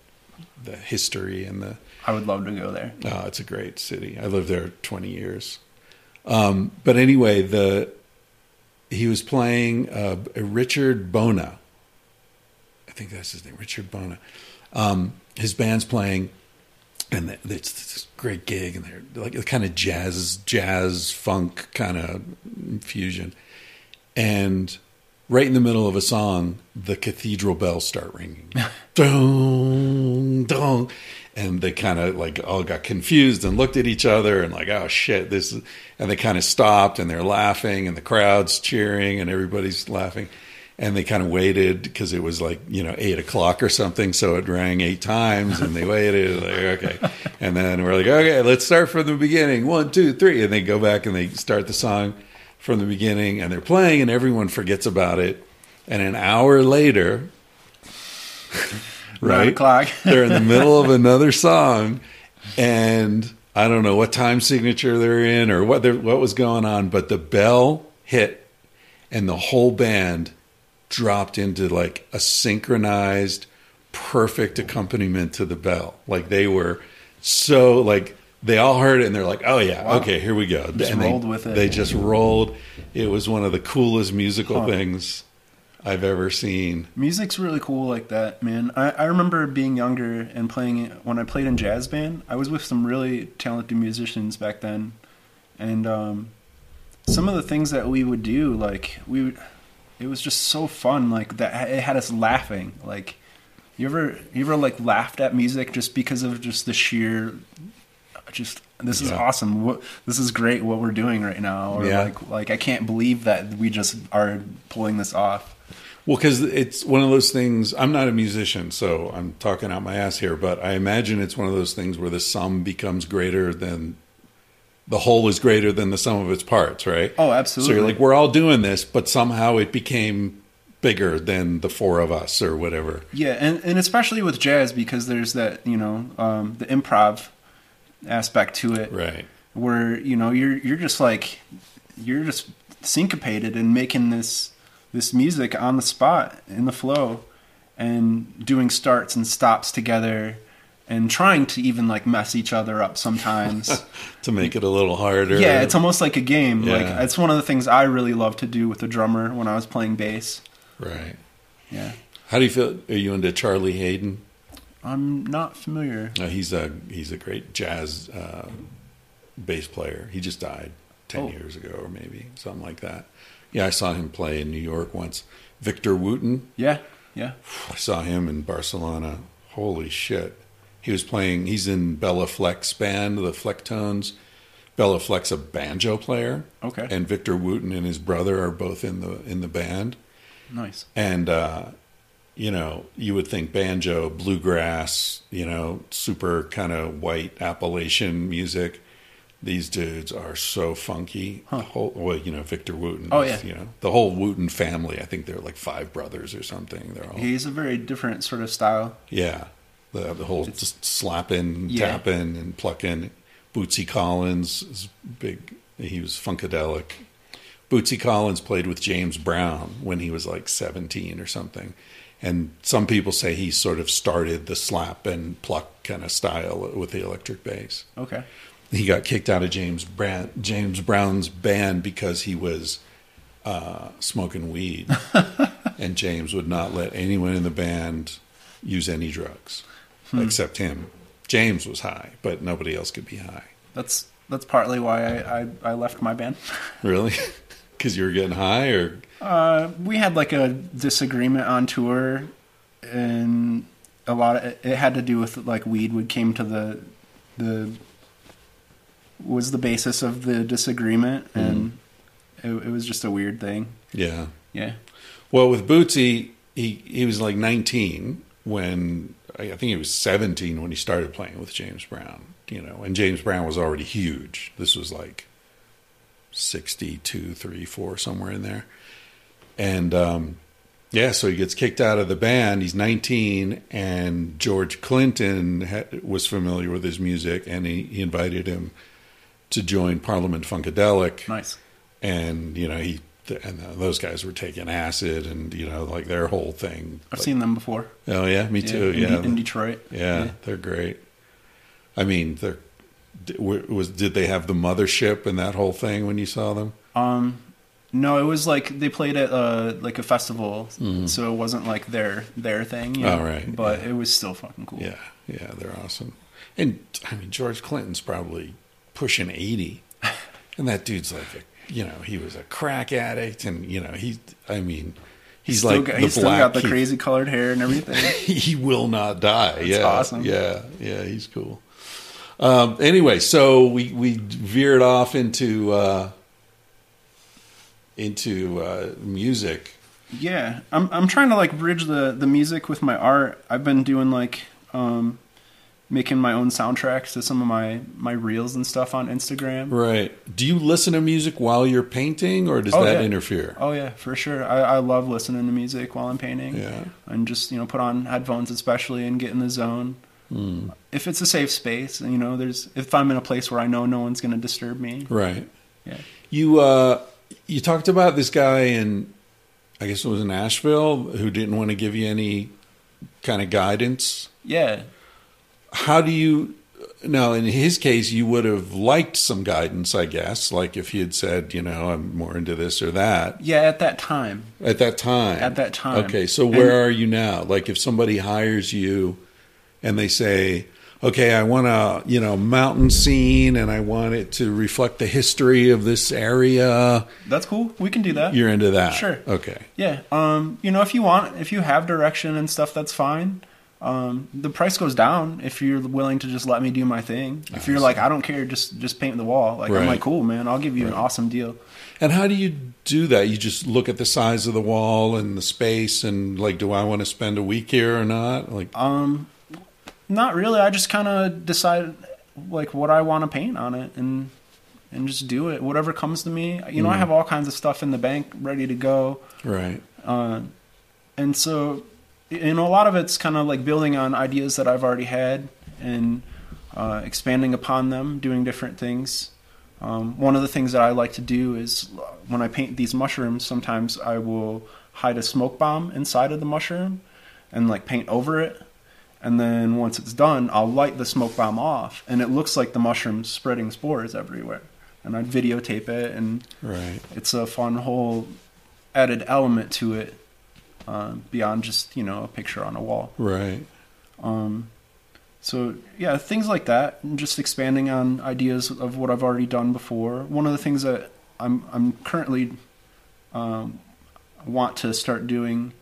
the history and the I would love to go there. Oh, it's a great city. I lived there 20 years. Um, but anyway, the he was playing uh, Richard Bona. I think that's his name, Richard Bona. Um, his band's playing, and it's this great gig, and they're like the kind of jazz, jazz funk kind of fusion. And right in the middle of a song, the cathedral bells start ringing. [LAUGHS] dong, dong. And they kind of like all got confused and looked at each other and like, oh shit, this is, and they kind of stopped and they're laughing and the crowd's cheering and everybody's laughing. And they kind of waited because it was like, you know, eight o'clock or something. So it rang eight times and they waited. Like, okay. And then we're like, okay, let's start from the beginning. One, two, three. And they go back and they start the song from the beginning and they're playing and everyone forgets about it. And an hour later, right? o'clock. [LAUGHS] they're in the middle of another song and I don't know what time signature they're in or what they're, what was going on, but the bell hit and the whole band dropped into like a synchronized perfect accompaniment to the bell. Like they were so like they all heard it and they're like, "Oh yeah, Wow. okay, here we go." Just and rolled they, with it. They just rolled. It was one of the coolest musical Huh. things I've ever seen. Music's really cool like that, man. I, I remember being younger and playing it when I played in jazz band. I was with some really talented musicians back then, and um, some of the things that we would do, like we, would, it was just so fun. Like that, it had us laughing. Like you ever, you ever like laughed at music just because of just the sheer, just this is Yeah. awesome. What this is great. What we're doing right now, or Yeah. like like I can't believe that we just are pulling this off. Well, because it's one of those things. I'm not a musician, so I'm talking out my ass here. But I imagine it's one of those things where the sum becomes greater than the whole is greater than the sum of its parts, right? Oh, absolutely. So you're like, we're all doing this, but somehow it became bigger than the four of us or whatever. Yeah, and, and especially with jazz because there's that you know um, the improv aspect to it, Right. where you know you're you're just like you're just syncopated and making this this music on the spot in the flow, and doing starts and stops together, and trying to even like mess each other up sometimes. [LAUGHS] To make it a little harder. yeah, it's almost like a game. Like it's one of the things I really love to do with the drummer when I was playing bass. right. Yeah, How do you feel? Are you into Charlie Haden? I'm not familiar. Uh, he's a he's a great jazz uh, bass player. He just died ten Oh. years ago, or maybe something like that. Yeah, I saw him play in New York once. Victor Wooten, Yeah, yeah. I saw him in Barcelona. Holy shit! He was playing. He's in Béla Fleck's band, the Flecktones. Béla Fleck's a banjo player, Okay. and Victor Wooten and his brother are both in the in the band. Nice. And uh, you know, you would think banjo, bluegrass, you know, super kind of white Appalachian music. These dudes are so funky. Huh. Whole, well, you know, Victor Wooten. Oh, yeah. You know, the whole Wooten family. I think they're like five brothers or something. They're all He's a very different sort of style. yeah. The the whole just slapping, Yeah. tapping, and plucking. Bootsy Collins is big. He was funkadelic. Bootsy Collins played with James Brown when he was like 17 or something. And some people say he sort of started the slap and pluck kind of style with the electric bass. Okay. He got kicked out of James Brown, James Brown's band because he was uh, smoking weed, [LAUGHS] and James would not let anyone in the band use any drugs except him. James was high, but nobody else could be high. That's that's partly why I, I, I left my band. [LAUGHS] Really? [LAUGHS] Because you were getting high, or Uh, we had like a disagreement on tour, and a lot of it, it had to do with like weed would came to the the was the basis of the disagreement, and it, it was just a weird thing. yeah. Yeah. Well, with Bootsy, he he was like 19 when I think he was 17 when he started playing with James Brown. You know, and James Brown was already huge. This was like 62, 3, 4, somewhere in there. And um, yeah, so he gets kicked out of the band. He's 19, and George Clinton ha- was familiar with his music, and he, he invited him to join Parliament Funkadelic Nice. and you know he and those guys were taking acid and you know like their whole thing I've like- seen them before. oh yeah me too in, yeah in Detroit. yeah, they're great i mean they're was did they have the mothership and that whole thing when you saw them Um, no, it was like they played at uh like a festival, so it wasn't like their their thing. You know? Mm-hmm. Oh, right, But yeah. it was still fucking cool. yeah yeah they're awesome and i mean george clinton's probably pushing 80 [LAUGHS] and that dude's like a you know he was a crack addict and you know he i mean he's Still like got, the he's still got the Keith- crazy colored hair and everything. [LAUGHS] he will not die. yeah, awesome. Yeah, yeah, he's cool. Um, anyway, so we we veered off into uh, into uh, music. Yeah, I'm I'm trying to like bridge the the music with my art. I've been doing like um making my own soundtracks to some of my my reels and stuff on Instagram. Right. Do you listen to music while you're painting, or does Oh, that yeah. interfere? Oh yeah, for sure. I, I love listening to music while I'm painting. Yeah. And just, you know, put on headphones especially and get in the zone. Hmm. If it's a safe space, you know, there's if I'm in a place where I know no one's gonna disturb me. Right. Yeah. You uh, you talked about this guy in, I guess it was in Nashville, who didn't want to give you any kind of guidance. Yeah. How do you now in his case you would have liked some guidance i guess like if he had said you know i'm more into this or that Yeah, at that time. at that time At that time. okay so where And- are you now like if somebody hires you and they say okay i want a you know mountain scene and i want it to reflect the history of this area That's cool. We can do that. you're into that Sure. okay Yeah. Um, you know, if you want, if you have direction and stuff, that's fine. Um, the price goes down if you're willing to just let me do my thing. If you're like, I don't care, just just paint the wall. Like Right. I'm like, cool, man. I'll give you an awesome deal. And how do you do that? You just look at the size of the wall and the space, and like, do I want to spend a week here or not? Like, Um, not really. I just kind of decide like what I want to paint on it and and just do it. Whatever comes to me. You know, I have all kinds of stuff in the bank ready to go. right, Uh, and so, you know, a lot of it's kind of like building on ideas that I've already had and uh, expanding upon them, doing different things. Um, one of the things that I like to do is uh, when I paint these mushrooms, sometimes I will hide a smoke bomb inside of the mushroom and like paint over it. And then once it's done, I'll light the smoke bomb off, and it looks like the mushroom's spreading spores everywhere. And I'd videotape it, and right, it's a fun whole added element to it um, beyond just you know a picture on a wall. right. Um, so yeah, things like that, and just expanding on ideas of what I've already done before. One of the things that I'm I'm currently um, want to start doing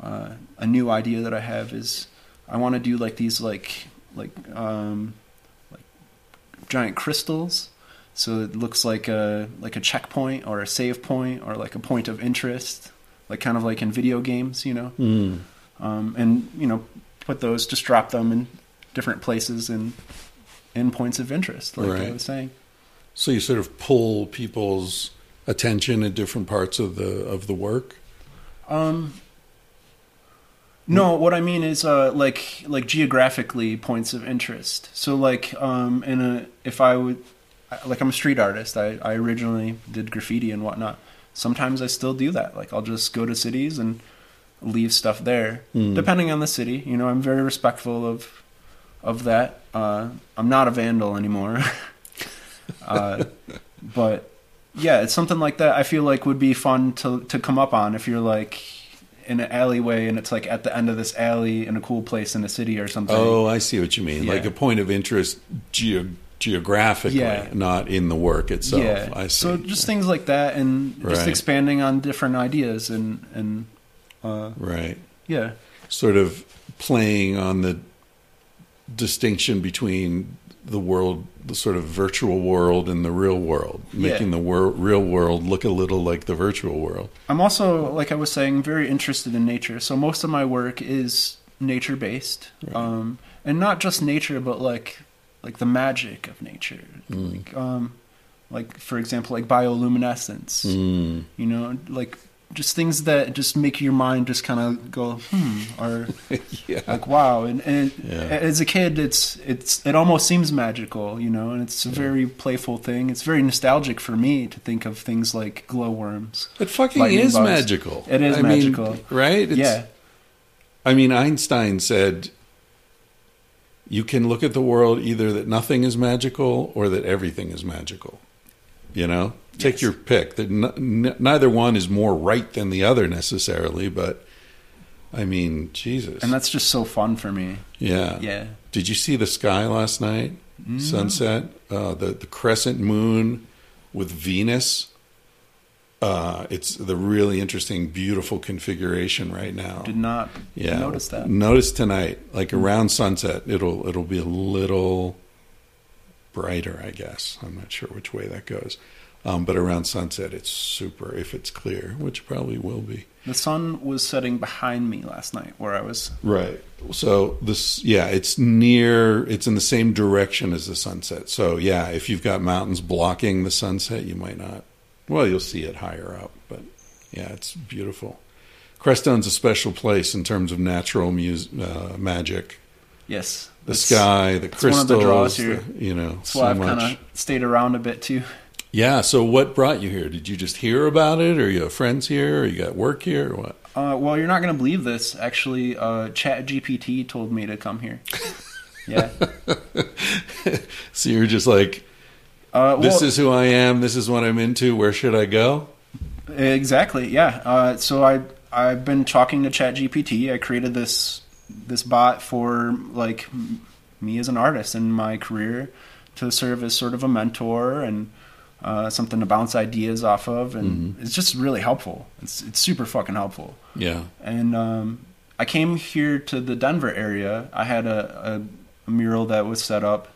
uh, a new idea that I have is I want to do like these like like um, like giant crystals. So it looks like a like a checkpoint or a save point or like a point of interest, like kind of like in video games, you know Mm. um, and you know put those just drop them in different places and in points of interest like Right. i was saying So you sort of pull people's attention at different parts of the of the work. um, No, what I mean is uh, like like geographically points of interest. So like um, in a if I would like I'm a street artist. I, I originally did graffiti and whatnot. Sometimes I still do that. Like I'll just go to cities and leave stuff there, Hmm. depending on the city. You know, I'm very respectful of of that. Uh, I'm not a vandal anymore. [LAUGHS] uh, but yeah, it's something like that. I feel like would be fun to to come up on if you're like in an alleyway and it's like at the end of this alley in a cool place in a city or something. Oh, I see what you mean. Yeah. Like a point of interest geo- geographically, Yeah. not in the work itself. yeah. I see. So just things like that and just expanding on different ideas and and uh, right. yeah. Sort of playing on the distinction between the world, the sort of virtual world and the real world, Yeah. making the wor- real world look a little like the virtual world. I'm also, like I was saying, very interested in nature. So most of my work is nature based, Right. um, and not just nature, but like like the magic of nature. Mm. Like, um, like for example, like bioluminescence. Mm. You know, like just things that just make your mind just kind of go hmm, or [LAUGHS] yeah. like wow. And, and Yeah. as a kid, it's it's it almost seems magical, you know, and it's a very playful thing. It's very nostalgic for me to think of things like glowworms. It fucking is bugs. magical. It is I mean, magical. right? It's, yeah. I mean, Einstein said you can look at the world either that nothing is magical or that everything is magical. You know, take Yes. your pick. That n- n- neither one is more right than the other necessarily, but I mean, Jesus. And that's just so fun for me. yeah. Yeah. Did you see the sky last night? Mm. Sunset, uh, the the crescent moon with Venus. Uh, it's the really interesting, beautiful configuration right now. Did not Yeah, notice that. Notice tonight, like around sunset, it'll it'll be a little brighter, I guess. I'm not sure which way that goes, um, but around sunset, it's super. If it's clear, which probably will be. The sun was setting behind me last night where I was. Right. So this, yeah, it's near. It's in the same direction as the sunset. So yeah, if you've got mountains blocking the sunset, you might not. Well, you'll see it higher up, but yeah, it's beautiful. Crestone's a special place in terms of natural mus- uh, magic. Yes. The sky, the that's one of the draws the- here. you know, That's so why I've kind of stayed around a bit too. Yeah. So what brought you here? Did you just hear about it, or you have friends here, or you got work here, or what? Uh, well, you're not going to believe this. Actually, uh, ChatGPT told me to come here. [LAUGHS] Yeah. [LAUGHS] So you're just like, Uh, this is who I am. This is what I'm into. Where should I go? Exactly. Yeah. Uh, so I I've been talking to ChatGPT. I created this this bot for like me as an artist in my career to serve as sort of a mentor and uh, something to bounce ideas off of, and it's just really helpful. It's it's super fucking helpful. Yeah. And um, I came here to the Denver area. I had a, a, a mural that was set up,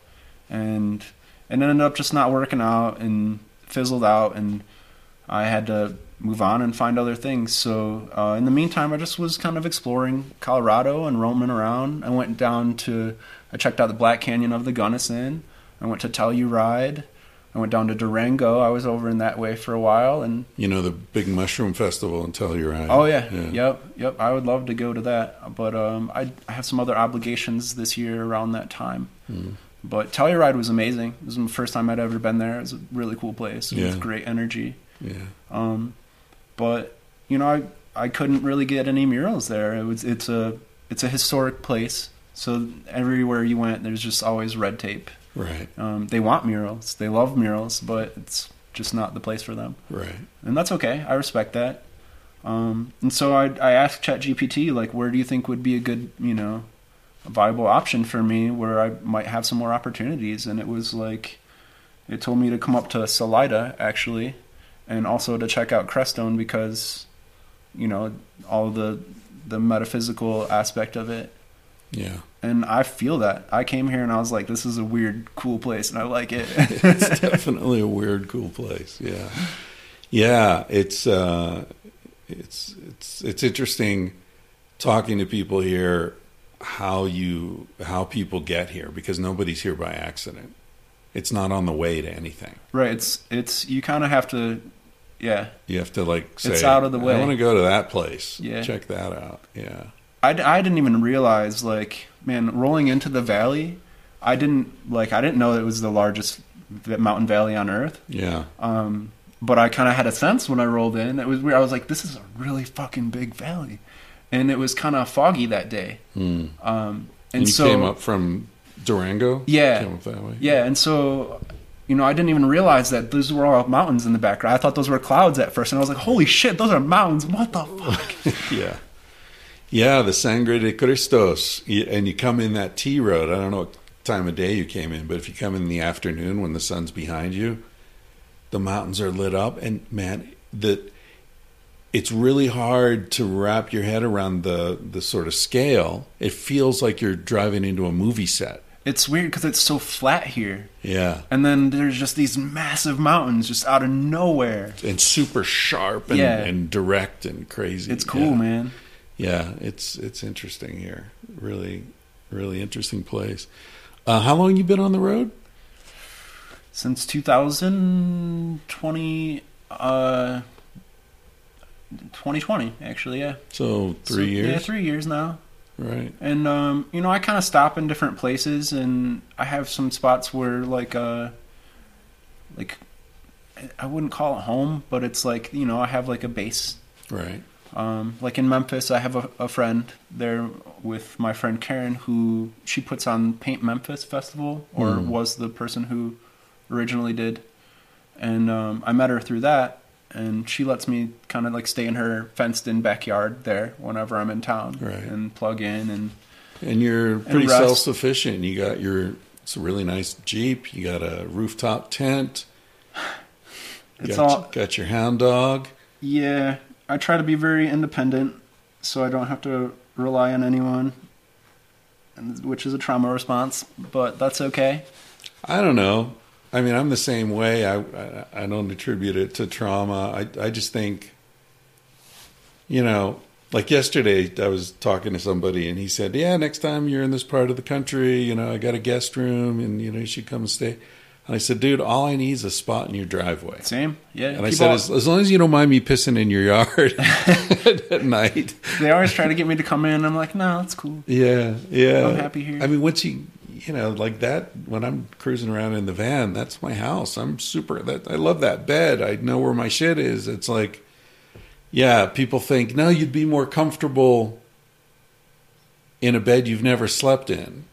and it ended up just not working out and fizzled out, and I had to move on and find other things. So uh, in the meantime, I just was kind of exploring Colorado and roaming around. I went down to, I checked out the Black Canyon of the Gunnison. I went to Telluride. I went down to Durango. I was over in that way for a while, and You know the big mushroom festival in Telluride. Oh yeah. yep, yep. I would love to go to that, but um, I, I have some other obligations this year around that time. Hmm. But Telluride was amazing. It was the first time I'd ever been there. It was a really cool place Yeah. with great energy. Yeah. Um, but you know, I I couldn't really get any murals there. It was it's a it's a historic place, so everywhere you went, there's just always red tape. Right. Um, they want murals, they love murals, but it's just not the place for them Right. and that's okay. I respect that. Um, and so I, I asked ChatGPT, like, where do you think would be a good, you know, a viable option for me where I might have some more opportunities? And it was like, it told me to come up to Salida, actually, and also to check out Crestone because, you know, all the the metaphysical aspect of it. Yeah. And I feel that. I came here and I was like, this is a weird, cool place, and I like it. [LAUGHS] it's definitely a weird, cool place. Yeah, yeah. It's uh, it's it's it's interesting talking to people here how you how people get here because nobody's here by accident. It's not on the way to anything. right. It's it's you kind of have to, yeah. You have to like say, It's out of the way. I want to go to that place. Yeah. check that out. Yeah, I, I didn't even realize like man rolling into the valley. I didn't like I didn't know it was the largest mountain valley on earth. Yeah. Um, but I kind of had a sense when I rolled in. It was weird. I was like, this is a really fucking big valley, and it was kind of foggy that day. Hmm. Um, and, And you so came up from Durango? Yeah. Came up that way? Yeah, and so you know, I didn't even realize that those were all mountains in the background. I thought those were clouds at first, and I was like, "Holy shit, those are mountains! What the fuck?" [LAUGHS] yeah. Yeah, the Sangre de Cristos. And you come in that T road. I don't know what time of day you came in, but if you come in the afternoon when the sun's behind you, the mountains are lit up. And man, the, it's really hard to wrap your head around the, the sort of scale. It feels like you're driving into a movie set. it's weird because it's so flat here, Yeah. and then there's just these massive mountains just out of nowhere. And super sharp and, Yeah. and direct and crazy. It's cool, Yeah. man. Yeah, it's it's interesting here. Really, really interesting place. Uh, how long you been on the road? Since 2020, uh, 2020 actually, yeah. So three So, years, Yeah, three years now. right? And um, you know, I kind of stop in different places, and I have some spots where like uh, like I wouldn't call it home, but it's like you know I have like a base. Right. Um, like in Memphis, I have a, a friend there with my friend Karen, who she puts on Paint Memphis Festival, or Mm. was the person who originally did. And um, I met her through that, and she lets me kind of like stay in her fenced-in backyard there whenever I'm in town, Right. and plug in and And you're pretty self sufficient. You got your it's a really nice Jeep. You got a rooftop tent. You It's got, all- got your hound dog. Yeah, I try to be very independent, so I don't have to rely on anyone, and- which is a trauma response, but that's okay. I don't know. I mean, I'm the same way. I I, I don't attribute it to trauma. I I just think, you know, like yesterday, I was talking to somebody, and he said, "Yeah, next time you're in this part of the country, you know, I got a guest room, and you know, you should come and stay." And I said, "Dude, all I need is a spot in your driveway." Same, yeah. And I said, as, as long as you don't mind me pissing in your yard [LAUGHS] [LAUGHS] at night. they always try to get me to come in. I'm like, no, that's cool. Yeah, yeah. I'm happy here. I mean, once you, you know, like that, when I'm cruising around in the van, that's my house. I'm super, that I love that bed. I know where my shit is. It's like, yeah, people think, no, you'd be more comfortable in a bed you've never slept in.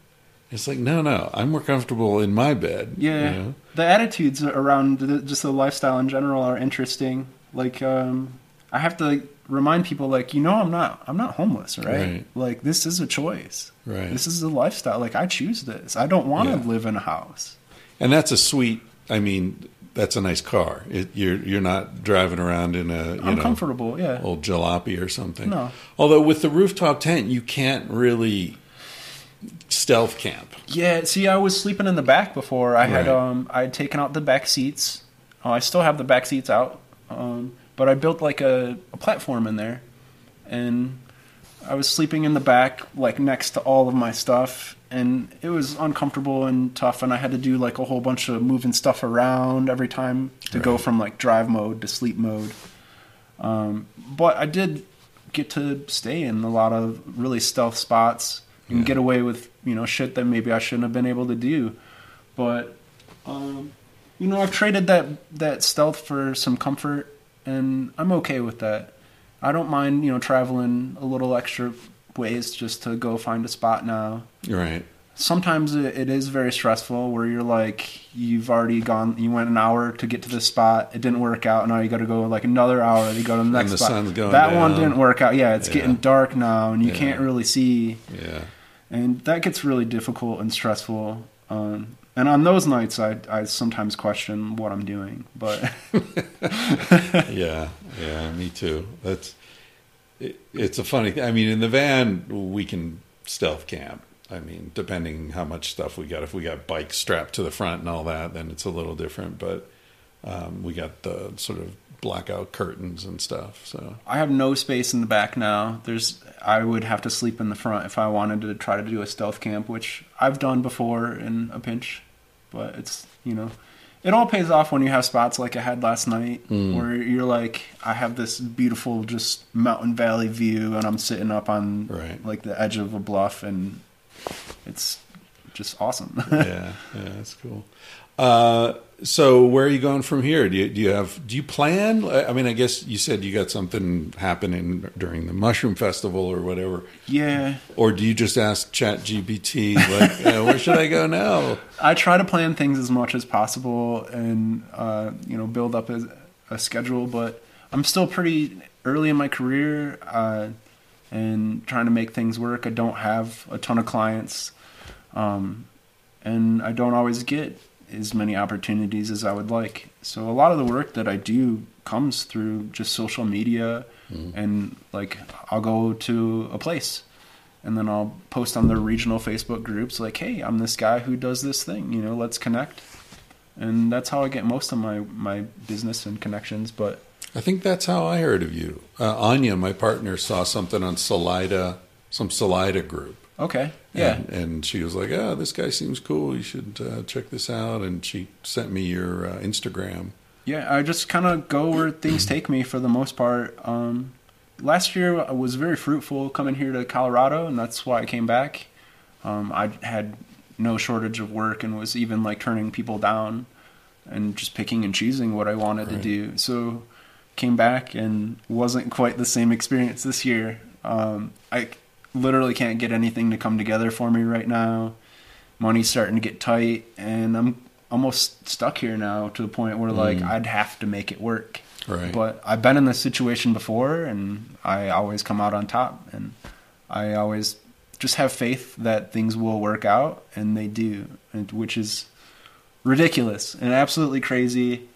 It's like, no, no, I'm more comfortable in my bed. Yeah, you know? the attitudes around the, just the lifestyle in general are interesting. Like, um, I have to remind people, like, you know, I'm not, I'm not homeless, right? Right. Like, this is a choice. Right. This is a lifestyle. Like, I choose this. I don't want to Yeah. live in a house. And that's a sweet, I mean, that's a nice car. It, you're, you're not driving around in a, you I'm know, comfortable. Yeah. old jalopy or something. No. Although with the rooftop tent, you can't really stealth camp. Yeah, see, I was sleeping in the back before. I had um, I had taken out the back seats. Oh, I still have the back seats out, um, but I built like a, a platform in there, and I was sleeping in the back, like next to all of my stuff, and it was uncomfortable and tough. And I had to do like a whole bunch of moving stuff around every time to go from like drive mode to sleep mode. Um, but I did get to stay in a lot of really stealth spots and Yeah. get away with you know shit that maybe I shouldn't have been able to do. But um, you know, I've traded that that stealth for some comfort, and I'm okay with that. I don't mind you know traveling a little extra ways just to go find a spot now. Right. Sometimes it, it is very stressful where you're like you've already gone you went an hour to get to this spot it didn't work out now you got to go like another hour to go to the next the spot sun's going that one didn't work out yeah it's Yeah. getting dark now and you Yeah. can't really see Yeah. and that gets really difficult and stressful. Um, and on those nights, I I sometimes question what I'm doing, but [LAUGHS] [LAUGHS] Yeah. Yeah. Me too. That's. It, it's a funny thing. I mean, in the van, we can stealth camp. I mean, depending how much stuff we got. If we got bikes strapped to the front and all that, then it's a little different. But um, we got the sort of blackout curtains and stuff. So I have no space in the back now. There's I would have to sleep in the front if I wanted to try to do a stealth camp, which I've done before in a pinch, but it's you know it all pays off when you have spots like I had last night, Mm. where you're like, I have this beautiful just mountain valley view, and I'm sitting up on Right. like the edge of a bluff, and it's just awesome. [LAUGHS] yeah, yeah, that's cool. Uh, so where are you going from here? Do you do you have do you plan? I mean, I guess you said you got something happening during the mushroom festival or whatever, yeah, or do you just ask Chat GPT like, [LAUGHS] uh, where should I go now? I try to plan things as much as possible, and uh, you know, build up a, a schedule. But I'm still pretty early in my career, uh, and trying to make things work. I don't have a ton of clients, um, and I don't always get as many opportunities as I would like. So a lot of the work that I do comes through just social media, and like I'll go to a place and then I'll post on their regional Facebook groups like, "Hey, I'm this guy who does this thing. You know, let's connect." And that's how I get most of my my business and connections. But I think that's how I heard of you. Uh, Anya, my partner, saw something on Salida, some Salida group. Okay, yeah, And, and she was like, "Oh, this guy seems cool. You should uh, check this out." And she sent me your uh, Instagram. yeah. I just kind of go where things take me for the most part. Um, last year I was very fruitful coming here to Colorado, and that's why I came back. Um, I had no shortage of work and was even like turning people down and just picking and choosing what I wanted Right. to do. So came back and wasn't quite the same experience this year. Um, I literally can't get anything to come together for me right now. Money's starting to get tight, and I'm almost stuck here now to the point where like mm. I'd have to make it work. Right. But I've been in this situation before, and I always come out on top, and I always just have faith that things will work out, and they do, and, which is ridiculous and absolutely crazy.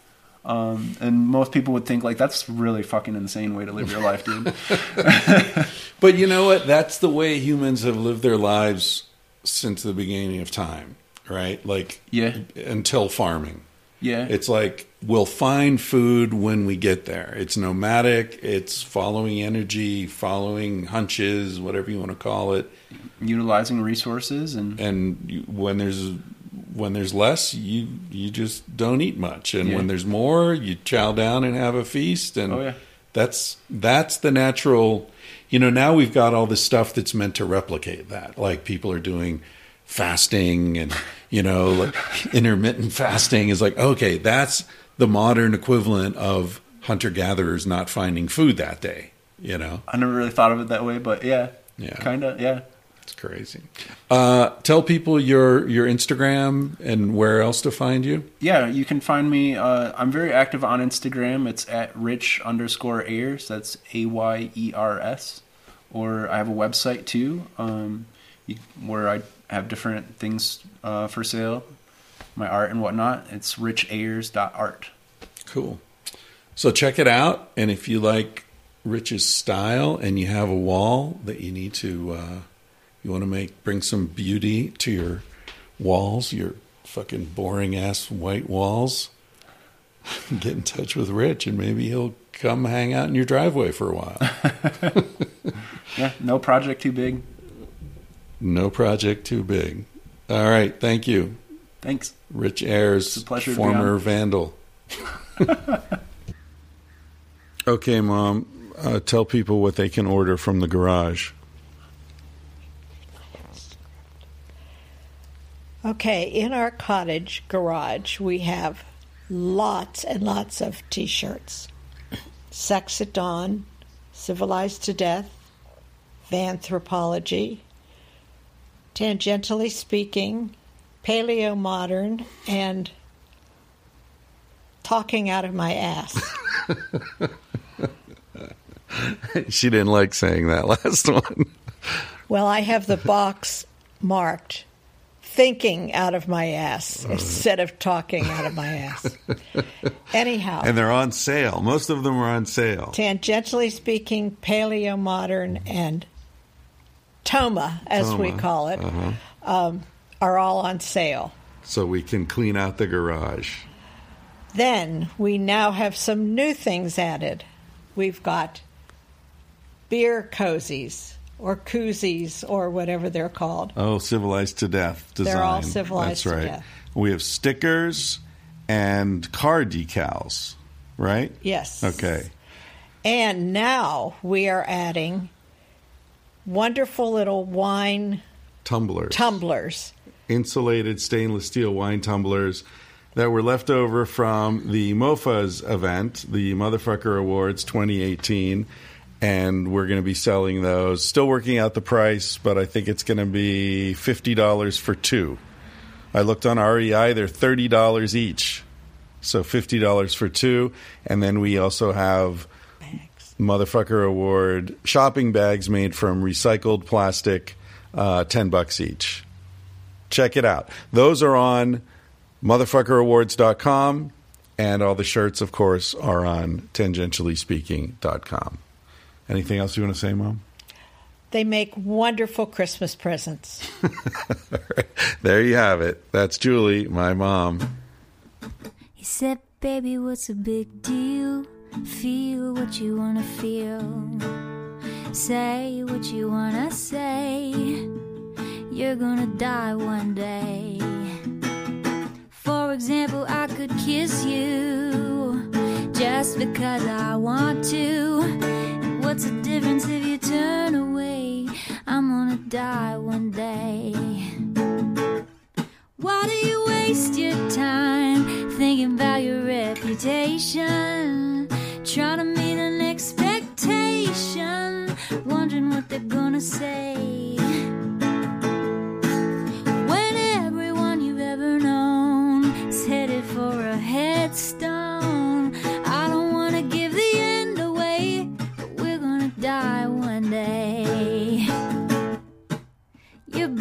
Um, and most people would think like that's really fucking insane way to live your life, dude. [LAUGHS] But you know what? That's the way humans have lived their lives since the beginning of time, right? Like Yeah. until farming. Yeah, It's like we'll find food when we get there. It's nomadic, it's following energy, following hunches, whatever you want to call it. utilizing resources and And when there's when there's less, you you just don't eat much. And Yeah. when there's more, you chow down and have a feast and Oh, yeah. that's that's the natural you know now we've got all this stuff that's meant to replicate that like people are doing fasting and you know like [LAUGHS] intermittent fasting is like okay that's the modern equivalent of hunter gatherers not finding food that day you know I never really thought of it that way, but yeah, Yeah. kind of, yeah. It's crazy uh tell people your your instagram and where else to find you Yeah, you can find me. Uh, I'm very active on Instagram. It's at rich underscore ayers. That's A Y E R S. Or I have a website too, um, you, where I have different things uh, for sale, my art and whatnot. It's richayers.art. Cool. So check it out, and if you like Rich's style and you have a wall that you need to, uh, you want to make bring some beauty to your walls, your fucking boring ass white walls. [LAUGHS] Get in touch with Rich, and maybe he'll come hang out in your driveway for a while. [LAUGHS] Yeah, no project too big. no project too big. All right, thank you, Thanks. Rich Ayers, pleasure former vandal. [LAUGHS] okay, Mom. Uh, tell people what they can order from the garage. Okay, in our cottage garage, we have lots and lots of t shirts Sex at Dawn, Civilized to Death, Vanthropology, Tangentially Speaking, Paleo Modern, and Talking Out of My Ass. [LAUGHS] she didn't like saying that last [LAUGHS] one. Well, I have the box marked thinking out of my ass instead of talking out of my ass. [LAUGHS] Anyhow, and they're on sale. Most of them are on sale. tangentially speaking, paleo modern and Toma, as we call it, um, are all on sale. So we can clean out the garage. Then we now have some new things added. We've got beer cozies or koozies or whatever they're called. Oh, civilized to death design. They're all civilized That's to right. death. We have stickers and car decals, right? Yes. Okay. And now we are adding wonderful little wine Tumblers. tumblers. insulated stainless steel wine tumblers that were left over from the MOFA's event, the Motherfucker Awards 2018. And we're going to be selling those. Still working out the price, but I think it's going to be $50 for two. I looked on REI, they're $30 each. So $50 for two. And then we also have Bags. Motherfucker Award shopping bags made from recycled plastic, uh, 10 bucks each. Check it out. Those are on motherfuckerawards.com, and all the shirts, of course, are on tangentiallyspeaking.com. Anything else you want to say, Mom? They make wonderful Christmas presents. [LAUGHS] There you have it. That's Julie, my mom. He said, Baby, what's a big deal? Feel what you wanna feel. Say what you wanna say. You're gonna die one day. For example, I could kiss you just because I want to. What's the difference if you turn away? I'm gonna die one day. Why do you waste your time thinking about your reputation? Trying to meet an expectation, wondering what they're gonna say.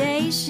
reputation?